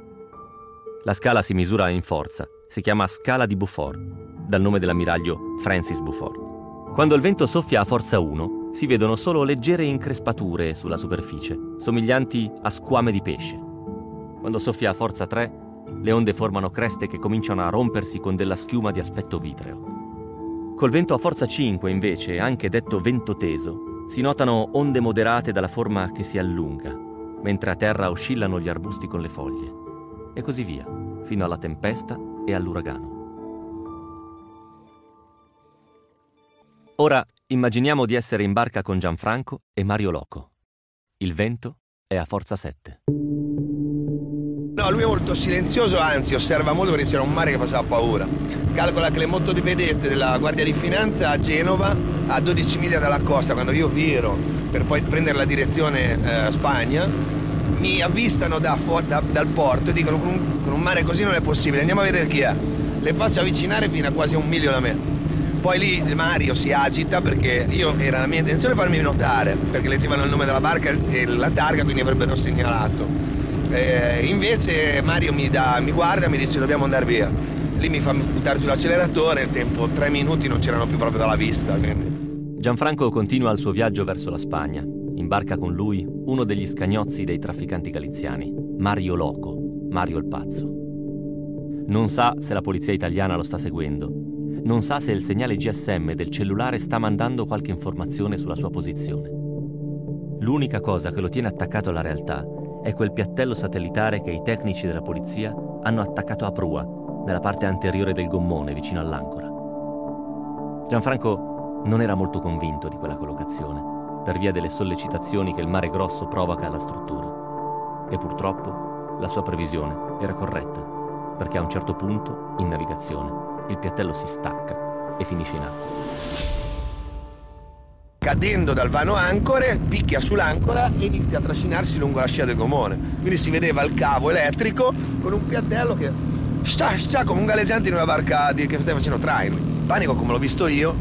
La scala si misura in forza, si chiama scala di Beaufort, dal nome dell'ammiraglio Francis Beaufort. Quando il vento soffia a forza 1, si vedono solo leggere increspature sulla superficie, somiglianti a squame di pesce. Quando soffia a forza 3, le onde formano creste che cominciano a rompersi con della schiuma di aspetto vitreo. Col vento a forza 5, invece, anche detto vento teso, si notano onde moderate dalla forma che si allunga, mentre a terra oscillano gli arbusti con le foglie. E così via, fino alla tempesta e all'uragano. Ora immaginiamo di essere in barca con Gianfranco e Mario Loco. Il vento è a forza 7. No, lui è molto silenzioso, anzi osserva molto perché c'era un mare che faceva paura. Calcola che le motovedette della Guardia di Finanza a Genova, a 12 miglia dalla costa, quando io viro per poi prendere la direzione eh, Spagna, mi avvistano da da, dal porto e dicono con un, con un, mare così non è possibile, andiamo a vedere chi è. Le faccio avvicinare fino a quasi un miglio da me. Poi lì Mario si agita perché io era la mia intenzione farmi notare, perché leggevano il nome della barca e la targa, quindi avrebbero segnalato eh, invece Mario mi, dà, mi guarda e mi dice dobbiamo andare via. Lì mi fa buttare sull'acceleratore, il tempo tre minuti non c'erano più proprio dalla vista. Quindi. Gianfranco continua il suo viaggio verso la Spagna. Imbarca con lui uno degli scagnozzi dei trafficanti galiziani, Mario Loco, Mario il Pazzo. Non sa se la polizia italiana lo sta seguendo. Non sa se il segnale GSM del cellulare sta mandando qualche informazione sulla sua posizione. L'unica cosa che lo tiene attaccato alla realtà è quel piattello satellitare che i tecnici della polizia hanno attaccato a prua, nella parte anteriore del gommone vicino all'ancora. Gianfranco non era molto convinto di quella collocazione, per via delle sollecitazioni che il mare grosso provoca alla struttura. E purtroppo la sua previsione era corretta, perché a un certo punto, in navigazione, il piattello si stacca e finisce in acqua cadendo dal vano ancore, picchia sull'ancora e inizia a trascinarsi lungo la scia del gomone. Quindi si vedeva il cavo elettrico con un piattello che sta, sta come un galleggiante in una barca di, che stava facendo traino. Panico come l'ho visto io,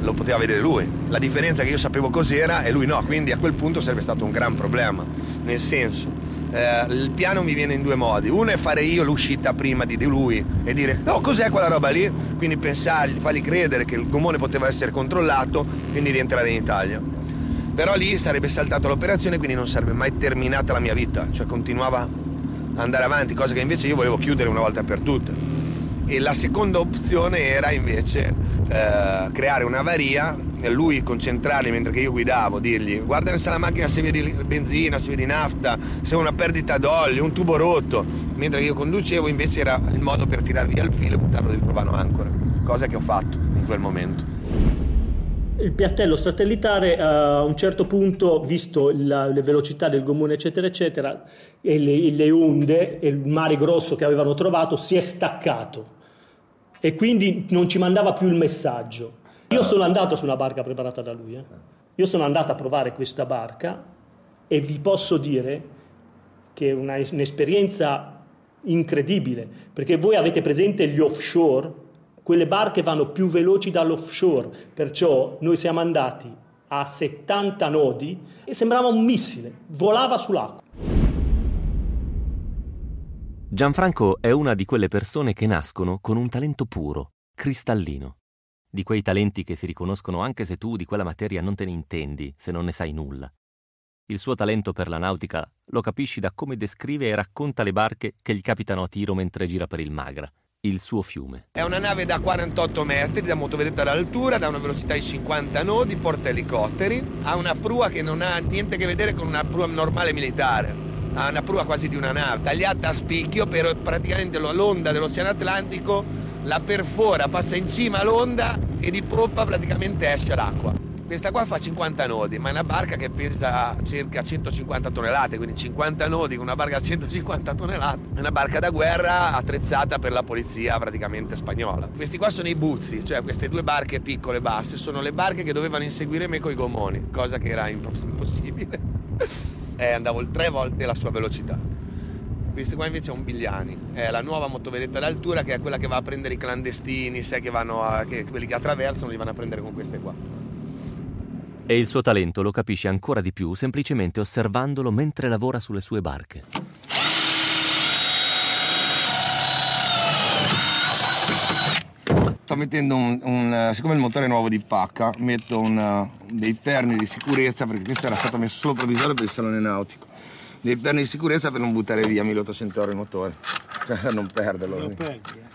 lo poteva vedere lui. La differenza che io sapevo cos'era e lui no, quindi a quel punto sarebbe stato un gran problema. Nel senso, eh, il piano mi viene in due modi. Uno è fare io l'uscita prima di lui e dire no, cos'è quella roba lì? Quindi pensargli, fargli credere che il gomone poteva essere controllato, quindi rientrare in Italia. Però lì sarebbe saltata l'operazione, quindi non sarebbe mai terminata la mia vita, cioè continuava ad andare avanti, cosa che invece io volevo chiudere una volta per tutte. E la seconda opzione era invece eh, creare un'avaria lui concentrarli mentre io guidavo, dirgli guarda se la macchina se vedi benzina, se vedi nafta, se una perdita d'olio, un tubo rotto, mentre io conducevo invece era il modo per tirare via il filo e buttarlo dentro il vano ancora, cosa che ho fatto in quel momento. Il piattello satellitare a un certo punto, visto la, le velocità del gommone eccetera eccetera e le, le onde e il mare grosso che avevano trovato, si è staccato e quindi non ci mandava più il messaggio. Io sono andato su una barca preparata da lui, eh. io sono andato a provare questa barca e vi posso dire che è una, un'esperienza incredibile, perché voi avete presente gli offshore, quelle barche vanno più veloci dall'offshore, perciò noi siamo andati a 70 nodi e sembrava un missile, volava sull'acqua. Gianfranco è una di quelle persone che nascono con un talento puro, cristallino di quei talenti che si riconoscono anche se tu di quella materia non te ne intendi, se non ne sai nulla. Il suo talento per la nautica lo capisci da come descrive e racconta le barche che gli capitano a tiro mentre gira per il Magra, il suo fiume. È una nave da 48 metri, da motovedetta d'altura, da una velocità di 50 nodi, porta elicotteri, ha una prua che non ha niente a che vedere con una prua normale militare. Ha una prua quasi di una nave, tagliata a spicchio, per praticamente l'onda dell'Oceano Atlantico la perfora, passa in cima all'onda e di poppa praticamente esce l'acqua. Questa qua fa 50 nodi, ma è una barca che pesa circa 150 tonnellate, quindi 50 nodi con una barca a 150 tonnellate. È una barca da guerra attrezzata per la polizia praticamente spagnola. Questi qua sono i buzzi, cioè queste due barche piccole basse, sono le barche che dovevano inseguire me con i gommoni, cosa che era impossibile. *laughs* eh, andavo tre volte la sua velocità. Questo qua invece è un Bigliani, è la nuova motovedetta d'altura che è quella che va a prendere i clandestini, sai che a, che quelli che attraversano li vanno a prendere con queste qua. E il suo talento lo capisce ancora di più semplicemente osservandolo mentre lavora sulle sue barche. Sto mettendo un, un, siccome il motore è nuovo di pacca, metto un, dei perni di sicurezza perché questo era stato messo solo provvisorio per il salone nautico. Dei perni di sicurezza per non buttare via 1800 euro il motore, per *laughs* non perderlo. Lo perdi, eh.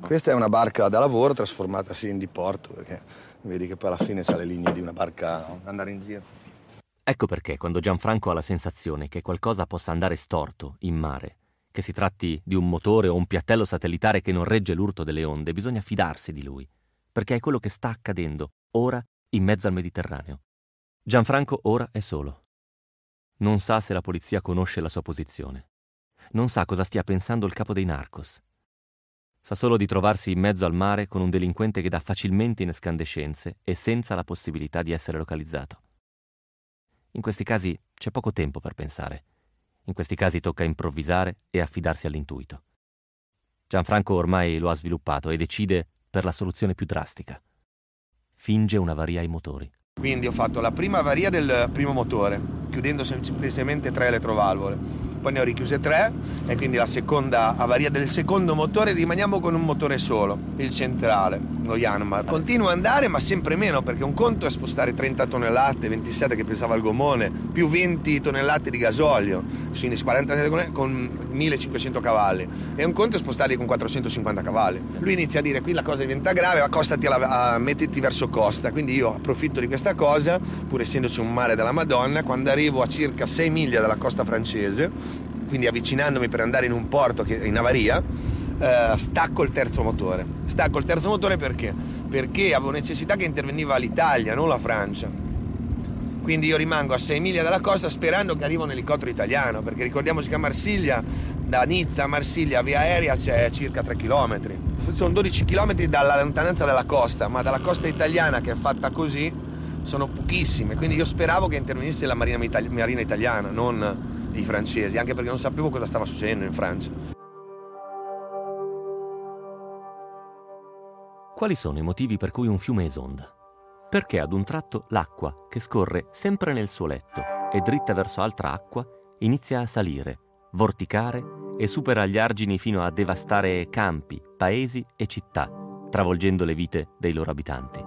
Questa è una barca da lavoro trasformatasi in diporto, perché vedi che poi alla fine c'ha le linee di una barca da andare in giro. Ecco perché quando Gianfranco ha la sensazione che qualcosa possa andare storto in mare, che si tratti di un motore o un piattello satellitare che non regge l'urto delle onde, bisogna fidarsi di lui, perché è quello che sta accadendo ora in mezzo al Mediterraneo. Gianfranco ora è solo. Non sa se la polizia conosce la sua posizione. Non sa cosa stia pensando il capo dei narcos. Sa solo di trovarsi in mezzo al mare con un delinquente che dà facilmente in escandescenze e senza la possibilità di essere localizzato. In questi casi c'è poco tempo per pensare. In questi casi tocca improvvisare e affidarsi all'intuito. Gianfranco ormai lo ha sviluppato e decide per la soluzione più drastica. Finge un'avaria ai motori. Quindi ho fatto la prima avaria del primo motore, chiudendo semplicemente tre elettrovalvole poi ne ho richiuse tre e quindi la seconda avaria del secondo motore rimaniamo con un motore solo, il centrale, lo Yanmar. Continua ad andare ma sempre meno perché un conto è spostare 30 tonnellate, 27 che pesava il gommone, più 20 tonnellate di gasolio, quindi 40 con 1500 cavalli e un conto è spostarli con 450 cavalli. Lui inizia a dire qui la cosa diventa grave, accostati alla, a, mettiti verso costa, quindi io approfitto di questa cosa, pur essendoci un mare della Madonna, quando arrivo a circa 6 miglia dalla costa francese, quindi avvicinandomi per andare in un porto che in avaria, eh, stacco il terzo motore. Stacco il terzo motore perché? Perché avevo necessità che interveniva l'Italia, non la Francia. Quindi io rimango a 6 miglia dalla costa sperando che arrivi un elicottero italiano, perché ricordiamoci che a Marsiglia, da Nizza a Marsiglia via aerea c'è circa 3 km. Sono 12 km dalla lontananza della costa, ma dalla costa italiana che è fatta così sono pochissime, quindi io speravo che intervenisse la Marina, Marina italiana, non i francesi, anche perché non sapevo cosa stava succedendo in Francia. Quali sono i motivi per cui un fiume esonda? Perché ad un tratto l'acqua, che scorre sempre nel suo letto e dritta verso altra acqua, inizia a salire, vorticare e supera gli argini fino a devastare campi, paesi e città, travolgendo le vite dei loro abitanti.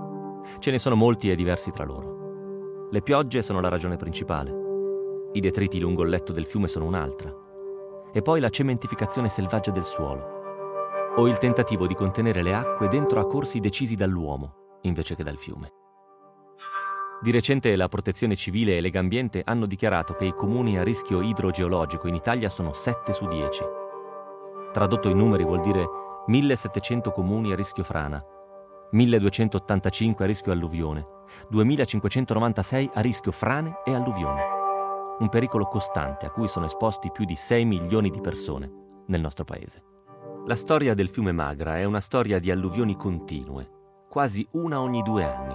Ce ne sono molti e diversi tra loro. Le piogge sono la ragione principale. I detriti lungo il letto del fiume sono un'altra. E poi la cementificazione selvaggia del suolo. O il tentativo di contenere le acque dentro a corsi decisi dall'uomo, invece che dal fiume. Di recente la Protezione Civile e Legambiente hanno dichiarato che i comuni a rischio idrogeologico in Italia sono 7 su 10. Tradotto in numeri vuol dire 1700 comuni a rischio frana, 1285 a rischio alluvione, 2596 a rischio frane e alluvione un pericolo costante a cui sono esposti più di 6 milioni di persone nel nostro paese. La storia del fiume Magra è una storia di alluvioni continue, quasi una ogni due anni,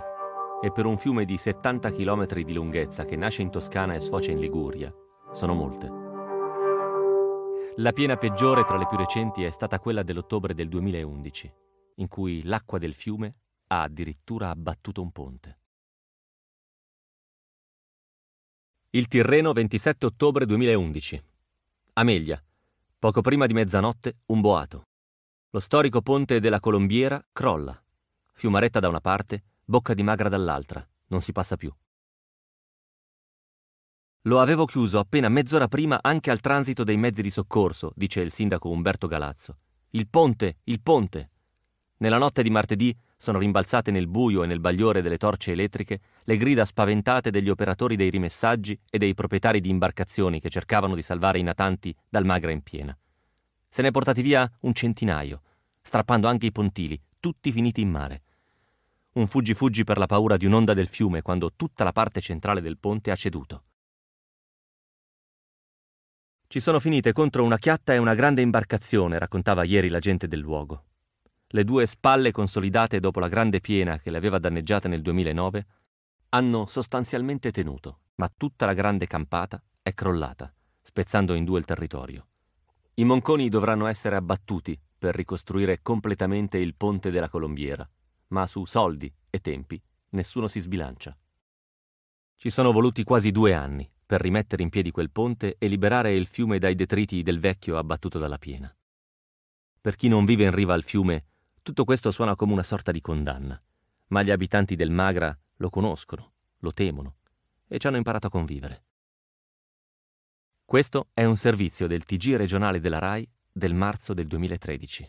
e per un fiume di 70 km di lunghezza che nasce in Toscana e sfocia in Liguria, sono molte. La piena peggiore tra le più recenti è stata quella dell'ottobre del 2011, in cui l'acqua del fiume ha addirittura abbattuto un ponte. Il Tirreno 27 ottobre 2011. Amelia. Poco prima di mezzanotte, un boato. Lo storico ponte della Colombiera crolla. Fiumaretta da una parte, Bocca di Magra dall'altra. Non si passa più. Lo avevo chiuso appena mezz'ora prima anche al transito dei mezzi di soccorso, dice il sindaco Umberto Galazzo. Il ponte, il ponte. Nella notte di martedì sono rimbalzate nel buio e nel bagliore delle torce elettriche le grida spaventate degli operatori dei rimessaggi e dei proprietari di imbarcazioni che cercavano di salvare i natanti dal Magra in piena. Se ne è portati via un centinaio, strappando anche i pontili, tutti finiti in mare. Un fuggi-fuggi per la paura di un'onda del fiume quando tutta la parte centrale del ponte ha ceduto. Ci sono finite contro una chiatta e una grande imbarcazione, raccontava ieri la gente del luogo. Le due spalle consolidate dopo la grande piena che le aveva danneggiate nel 2009 hanno sostanzialmente tenuto, ma tutta la grande campata è crollata, spezzando in due il territorio. I monconi dovranno essere abbattuti per ricostruire completamente il ponte della Colombiera, ma su soldi e tempi nessuno si sbilancia. Ci sono voluti quasi due anni per rimettere in piedi quel ponte e liberare il fiume dai detriti del vecchio abbattuto dalla piena. Per chi non vive in riva al fiume, tutto questo suona come una sorta di condanna, ma gli abitanti del Magra lo conoscono, lo temono e ci hanno imparato a convivere. Questo è un servizio del TG regionale della RAI del marzo del 2013.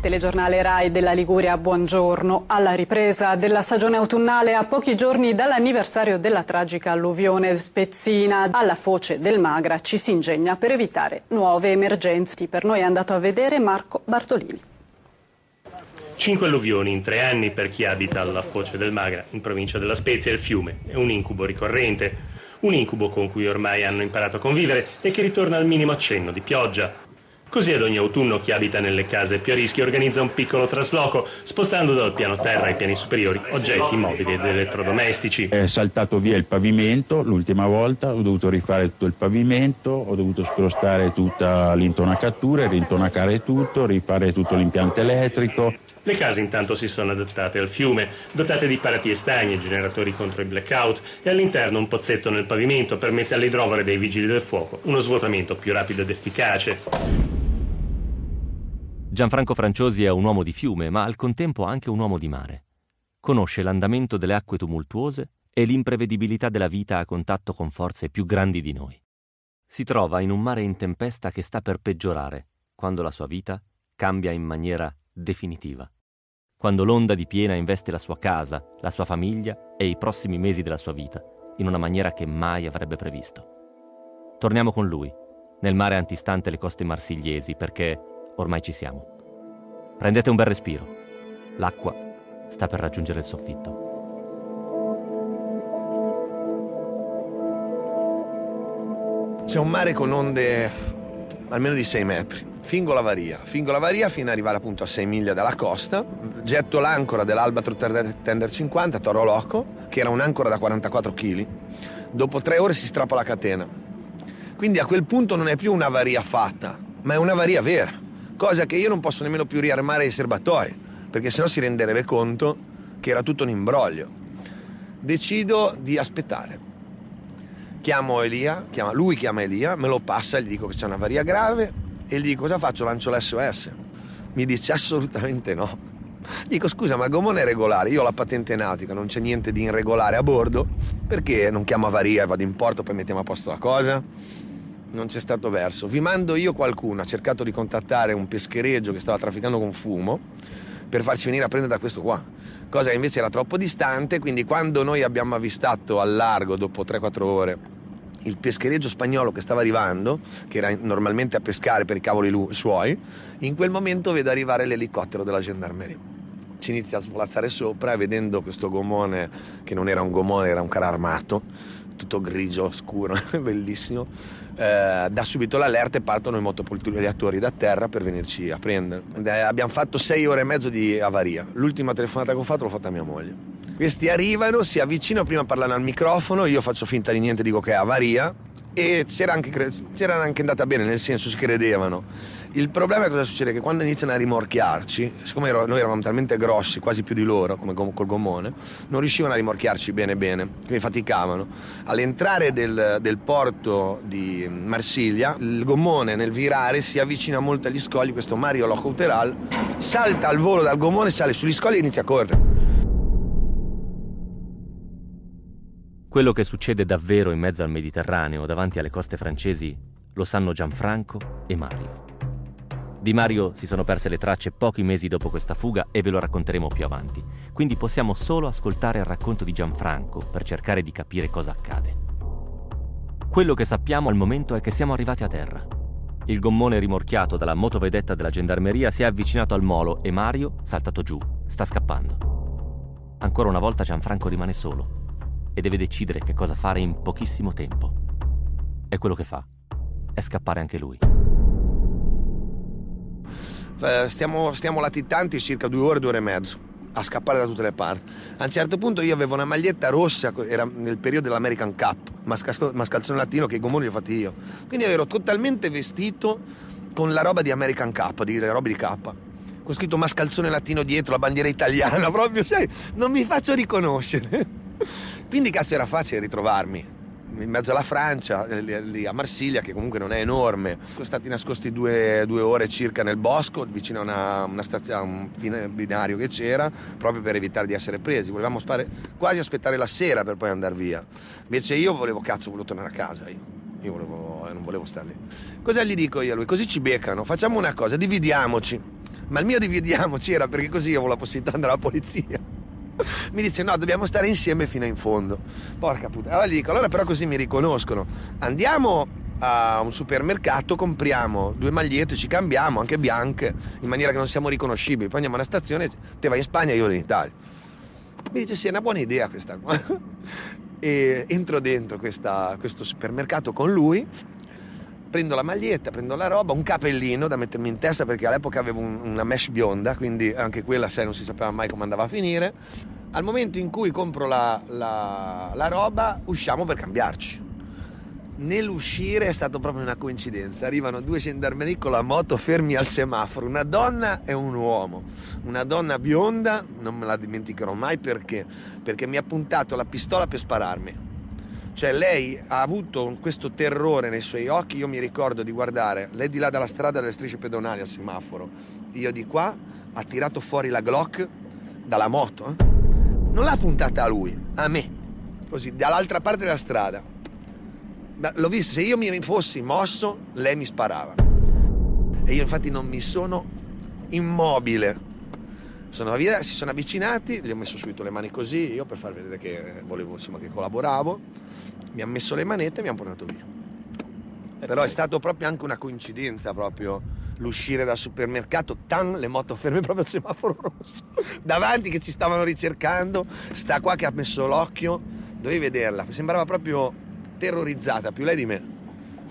Telegiornale RAI della Liguria, buongiorno. Alla ripresa della stagione autunnale a pochi giorni dall'anniversario della tragica alluvione spezzina, alla foce del Magra ci si ingegna per evitare nuove emergenze. Per noi è andato a vedere Marco Bartolini. Cinque alluvioni in tre anni per chi abita alla foce del Magra, in provincia della Spezia, il fiume. È un incubo ricorrente, un incubo con cui ormai hanno imparato a convivere e che ritorna al minimo accenno di pioggia, Così ad ogni autunno chi abita nelle case più a rischio organizza un piccolo trasloco, spostando dal piano terra ai piani superiori oggetti mobili ed elettrodomestici. È saltato via il pavimento l'ultima volta, ho dovuto rifare tutto il pavimento, ho dovuto spostare tutta l'intonacatura, rintonacare tutto, rifare tutto l'impianto elettrico. Le case intanto si sono adattate al fiume, dotate di parati e stagni, generatori contro i blackout e all'interno un pozzetto nel pavimento permette all'idrovore dei vigili del fuoco uno svuotamento più rapido ed efficace. Gianfranco Franciosi è un uomo di fiume, ma al contempo anche un uomo di mare. Conosce l'andamento delle acque tumultuose e l'imprevedibilità della vita a contatto con forze più grandi di noi. Si trova in un mare in tempesta che sta per peggiorare, quando la sua vita cambia in maniera definitiva. Quando l'onda di piena investe la sua casa, la sua famiglia e i prossimi mesi della sua vita, in una maniera che mai avrebbe previsto. Torniamo con lui, nel mare antistante le coste marsigliesi, perché Ormai ci siamo. Prendete un bel respiro. L'acqua sta per raggiungere il soffitto. C'è un mare con onde almeno di 6 metri. Fingo la varia, fingo la varia fino ad arrivare appunto a 6 miglia dalla costa, getto l'ancora dell'Albatro Tender 50, Toro Loco, che era un'ancora da 44 kg. Dopo tre ore si strappa la catena. Quindi a quel punto non è più una varia fatta, ma è una varia vera cosa che io non posso nemmeno più riarmare i serbatoi, perché sennò si renderebbe conto che era tutto un imbroglio. Decido di aspettare. Chiamo Elia, chiama, lui chiama Elia, me lo passa, gli dico che c'è una varia grave e gli dico cosa faccio, lancio l'SOS. Mi dice assolutamente no. Dico scusa, ma il gomone è regolare, io ho la patente nautica, non c'è niente di irregolare a bordo, perché non chiamo avaria e vado in porto poi mettiamo a posto la cosa? non c'è stato verso. Vi mando io qualcuno, ha cercato di contattare un peschereggio che stava trafficando con fumo per farci venire a prendere da questo qua, cosa che invece era troppo distante, quindi quando noi abbiamo avvistato al largo dopo 3-4 ore il peschereggio spagnolo che stava arrivando, che era normalmente a pescare per i cavoli lu- suoi, in quel momento vedo arrivare l'elicottero della gendarmeria. Ci inizia a svolazzare sopra e vedendo questo gomone, che non era un gomone, era un carro armato, tutto grigio, scuro, *laughs* bellissimo, eh, dà subito l'allerta e partono i motopolituri da terra per venirci a prendere. Eh, abbiamo fatto sei ore e mezzo di avaria. L'ultima telefonata che ho fatto l'ho fatta a mia moglie. Questi arrivano, si avvicinano, prima parlano al microfono, io faccio finta di niente, dico che è avaria e c'era anche, c'era anche andata bene, nel senso si credevano il problema è cosa succede? Che quando iniziano a rimorchiarci, siccome noi eravamo talmente grossi, quasi più di loro, come col gommone, non riuscivano a rimorchiarci bene bene, quindi faticavano. All'entrare del, del porto di Marsiglia, il gommone nel virare si avvicina molto agli scogli, questo Mario Locouteral salta al volo dal gommone, sale sugli scogli e inizia a correre. Quello che succede davvero in mezzo al Mediterraneo, davanti alle coste francesi, lo sanno Gianfranco e Mario. Di Mario si sono perse le tracce pochi mesi dopo questa fuga e ve lo racconteremo più avanti. Quindi possiamo solo ascoltare il racconto di Gianfranco per cercare di capire cosa accade. Quello che sappiamo al momento è che siamo arrivati a terra. Il gommone rimorchiato dalla motovedetta della gendarmeria si è avvicinato al molo e Mario, saltato giù, sta scappando. Ancora una volta Gianfranco rimane solo e deve decidere che cosa fare in pochissimo tempo. E quello che fa è scappare anche lui. Eh, stiamo, stiamo latitanti circa due ore, due ore e mezzo a scappare da tutte le parti. A un certo punto io avevo una maglietta rossa, era nel periodo dell'American Cup, mascalzone latino che i gommoni li ho fatti io. Quindi ero totalmente vestito con la roba di American Cup, di roba di K. Con scritto mascalzone latino dietro, la bandiera italiana, *laughs* proprio, sai, non mi faccio riconoscere. Quindi cazzo era facile ritrovarmi in mezzo alla Francia, eh, lì a Marsiglia, che comunque non è enorme. Sono stati nascosti due, due ore circa nel bosco, vicino a una, una stazione, un binario che c'era, proprio per evitare di essere presi. Volevamo spare, quasi aspettare la sera per poi andare via. Invece io volevo, cazzo, volevo tornare a casa io. Io volevo, non volevo stare lì. Cosa gli dico io a lui? Così ci beccano, facciamo una cosa, dividiamoci. Ma il mio dividiamoci era perché così io avevo la possibilità di andare alla polizia *laughs* mi dice no, dobbiamo stare insieme fino in fondo. Porca puttana. Allora gli dico, allora però così mi riconoscono. Andiamo a un supermercato, compriamo due magliette, ci cambiamo, anche bianche, in maniera che non siamo riconoscibili. Poi andiamo alla stazione, te vai in Spagna io in Italia. Mi dice sì, è una buona idea questa qua. *laughs* e entro dentro questa, questo supermercato con lui prendo la maglietta, prendo la roba, un capellino da mettermi in testa perché all'epoca avevo un, una mesh bionda, quindi anche quella sai non si sapeva mai come andava a finire. Al momento in cui compro la, la, la roba usciamo per cambiarci. Nell'uscire è stato proprio una coincidenza. Arrivano due gendarmeri con la moto fermi al semaforo, una donna e un uomo. Una donna bionda, non me la dimenticherò mai perché, perché mi ha puntato la pistola per spararmi cioè lei ha avuto questo terrore nei suoi occhi, io mi ricordo di guardare, lei di là dalla strada delle strisce pedonali al semaforo, io di qua, ha tirato fuori la Glock dalla moto, eh? non l'ha puntata a lui, a me, così, dall'altra parte della strada. L'ho visto, se io mi fossi mosso, lei mi sparava. E io infatti non mi sono immobile. Sono via, si sono avvicinati, gli ho messo subito le mani così, io per far vedere che volevo, insomma, che collaboravo mi ha messo le manette e mi hanno portato via. Però è stato proprio anche una coincidenza proprio l'uscire dal supermercato, tan, le moto ferme *laughs* proprio al semaforo rosso, davanti che ci stavano ricercando, sta qua che ha messo l'occhio, dovevi vederla, sembrava proprio terrorizzata, più lei di me.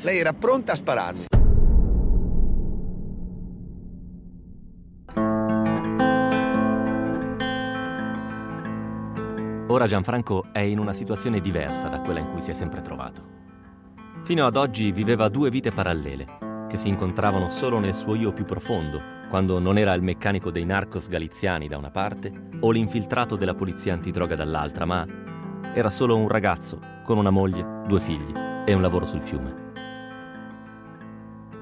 Lei era pronta a spararmi. Ora Gianfranco è in una situazione diversa da quella in cui si è sempre trovato. Fino ad oggi viveva due vite parallele, che si incontravano solo nel suo io più profondo, quando non era il meccanico dei narcos galiziani da una parte o l'infiltrato della polizia antidroga dall'altra, ma era solo un ragazzo con una moglie, due figli e un lavoro sul fiume.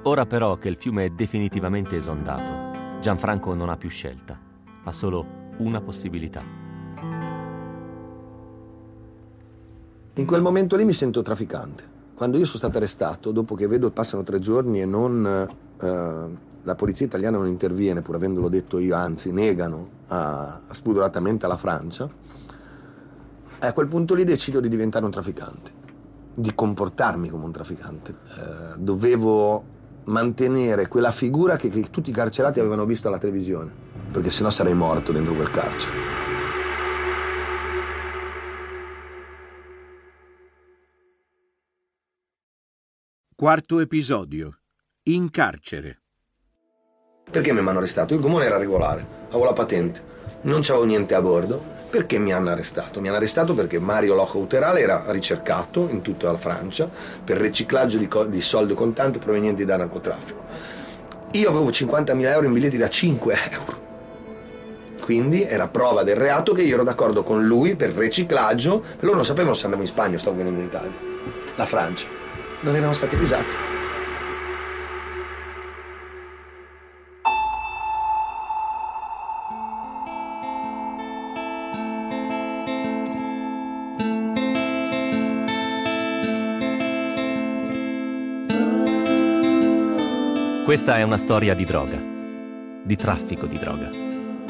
Ora però che il fiume è definitivamente esondato, Gianfranco non ha più scelta, ha solo una possibilità. In quel momento lì mi sento trafficante. Quando io sono stato arrestato, dopo che vedo passano tre giorni e non, eh, la polizia italiana non interviene, pur avendolo detto io, anzi negano a, a spudoratamente alla Francia, a quel punto lì decido di diventare un trafficante, di comportarmi come un trafficante. Eh, dovevo mantenere quella figura che, che tutti i carcerati avevano visto alla televisione, perché sennò sarei morto dentro quel carcere. Quarto episodio. In carcere. Perché mi hanno arrestato? Il gommone era regolare, avevo la patente, non c'avevo niente a bordo. Perché mi hanno arrestato? Mi hanno arrestato perché Mario Loco Uterale era ricercato in tutta la Francia per riciclaggio di, di soldi contanti provenienti da narcotraffico. Io avevo 50.000 euro in biglietti da 5 euro. Quindi era prova del reato che io ero d'accordo con lui per riciclaggio. Loro non sapevano se andavo in Spagna o stavo venendo in Italia. La Francia non erano stati avvisati. Questa è una storia di droga, di traffico di droga.